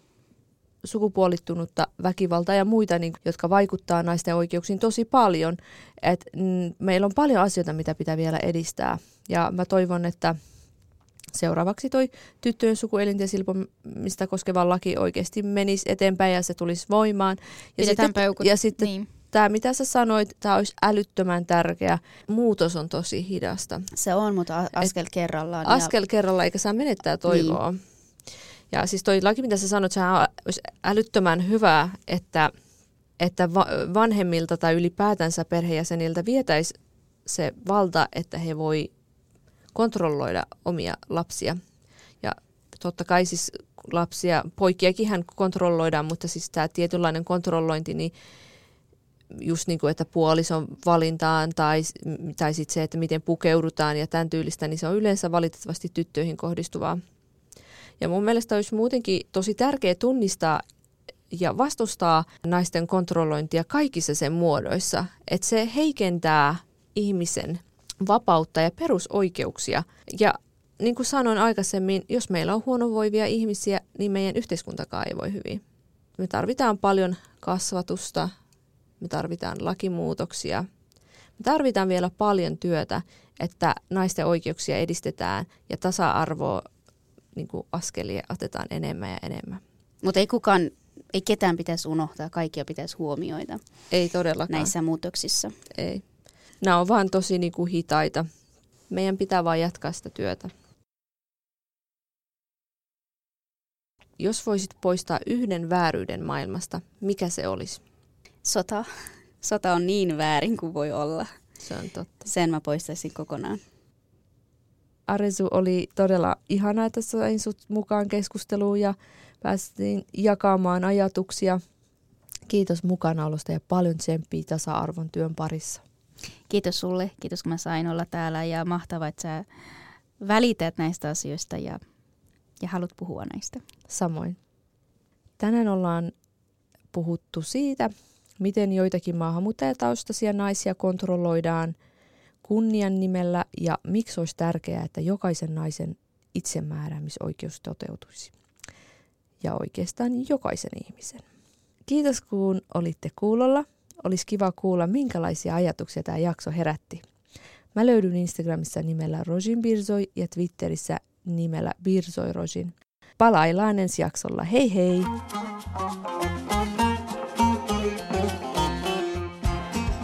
sukupuolittunutta väkivaltaa ja muita, niin, jotka vaikuttaa naisten oikeuksiin tosi paljon. Et, mm, meillä on paljon asioita, mitä pitää vielä edistää. Ja mä toivon, että seuraavaksi toi tyttöjen sukuelinten silpomista koskeva laki oikeasti menisi eteenpäin ja se tulisi voimaan. Ja sitten, peukut. ja sitten niin. tämä, mitä sä sanoit, tämä olisi älyttömän tärkeä. Muutos on tosi hidasta. Se on, mutta askel Et kerrallaan. Askel ja... kerrallaan, eikä saa menettää toivoa. Niin. Ja siis toi laki, mitä sä sanot, se olisi älyttömän hyvä, että, että vanhemmilta tai ylipäätänsä perheenjäseniltä vietäisi se valta, että he voi kontrolloida omia lapsia. Ja totta kai siis lapsia, poikiakin hän kontrolloidaan, mutta siis tämä tietynlainen kontrollointi, niin just niin kuin, että puolison valintaan tai, tai sitten se, että miten pukeudutaan ja tämän tyylistä, niin se on yleensä valitettavasti tyttöihin kohdistuvaa. Ja mun mielestä olisi muutenkin tosi tärkeää tunnistaa ja vastustaa naisten kontrollointia kaikissa sen muodoissa, että se heikentää ihmisen vapautta ja perusoikeuksia. Ja niin kuin sanoin aikaisemmin, jos meillä on huonovoivia ihmisiä, niin meidän yhteiskuntakaan ei voi hyvin. Me tarvitaan paljon kasvatusta, me tarvitaan lakimuutoksia, me tarvitaan vielä paljon työtä, että naisten oikeuksia edistetään ja tasa-arvoa niin kuin askelia otetaan enemmän ja enemmän. Mutta ei kukaan, ei ketään pitäisi unohtaa, kaikkia pitäisi huomioida. Ei todellakaan. Näissä muutoksissa. Ei. Nämä on vaan tosi niin kuin hitaita. Meidän pitää vain jatkaa sitä työtä. Jos voisit poistaa yhden vääryyden maailmasta, mikä se olisi? Sota. Sota on niin väärin kuin voi olla. Se on totta. Sen mä poistaisin kokonaan. Aresu oli todella ihana, että sain sut mukaan keskusteluun ja päästiin jakamaan ajatuksia. Kiitos mukanaolosta ja paljon tsemppiä tasa-arvon työn parissa. Kiitos sulle, kiitos kun mä sain olla täällä ja mahtavaa, että sä välität näistä asioista ja, ja haluat puhua näistä. Samoin. Tänään ollaan puhuttu siitä, miten joitakin maahanmuuttajataustaisia naisia kontrolloidaan kunnian nimellä ja miksi olisi tärkeää, että jokaisen naisen itsemääräämisoikeus toteutuisi. Ja oikeastaan jokaisen ihmisen. Kiitos kun olitte kuulolla. Olisi kiva kuulla, minkälaisia ajatuksia tämä jakso herätti. Mä löydyn Instagramissa nimellä Rojin Birzoi ja Twitterissä nimellä Birzoi Rojin. Palaillaan ensi jaksolla. Hei hei!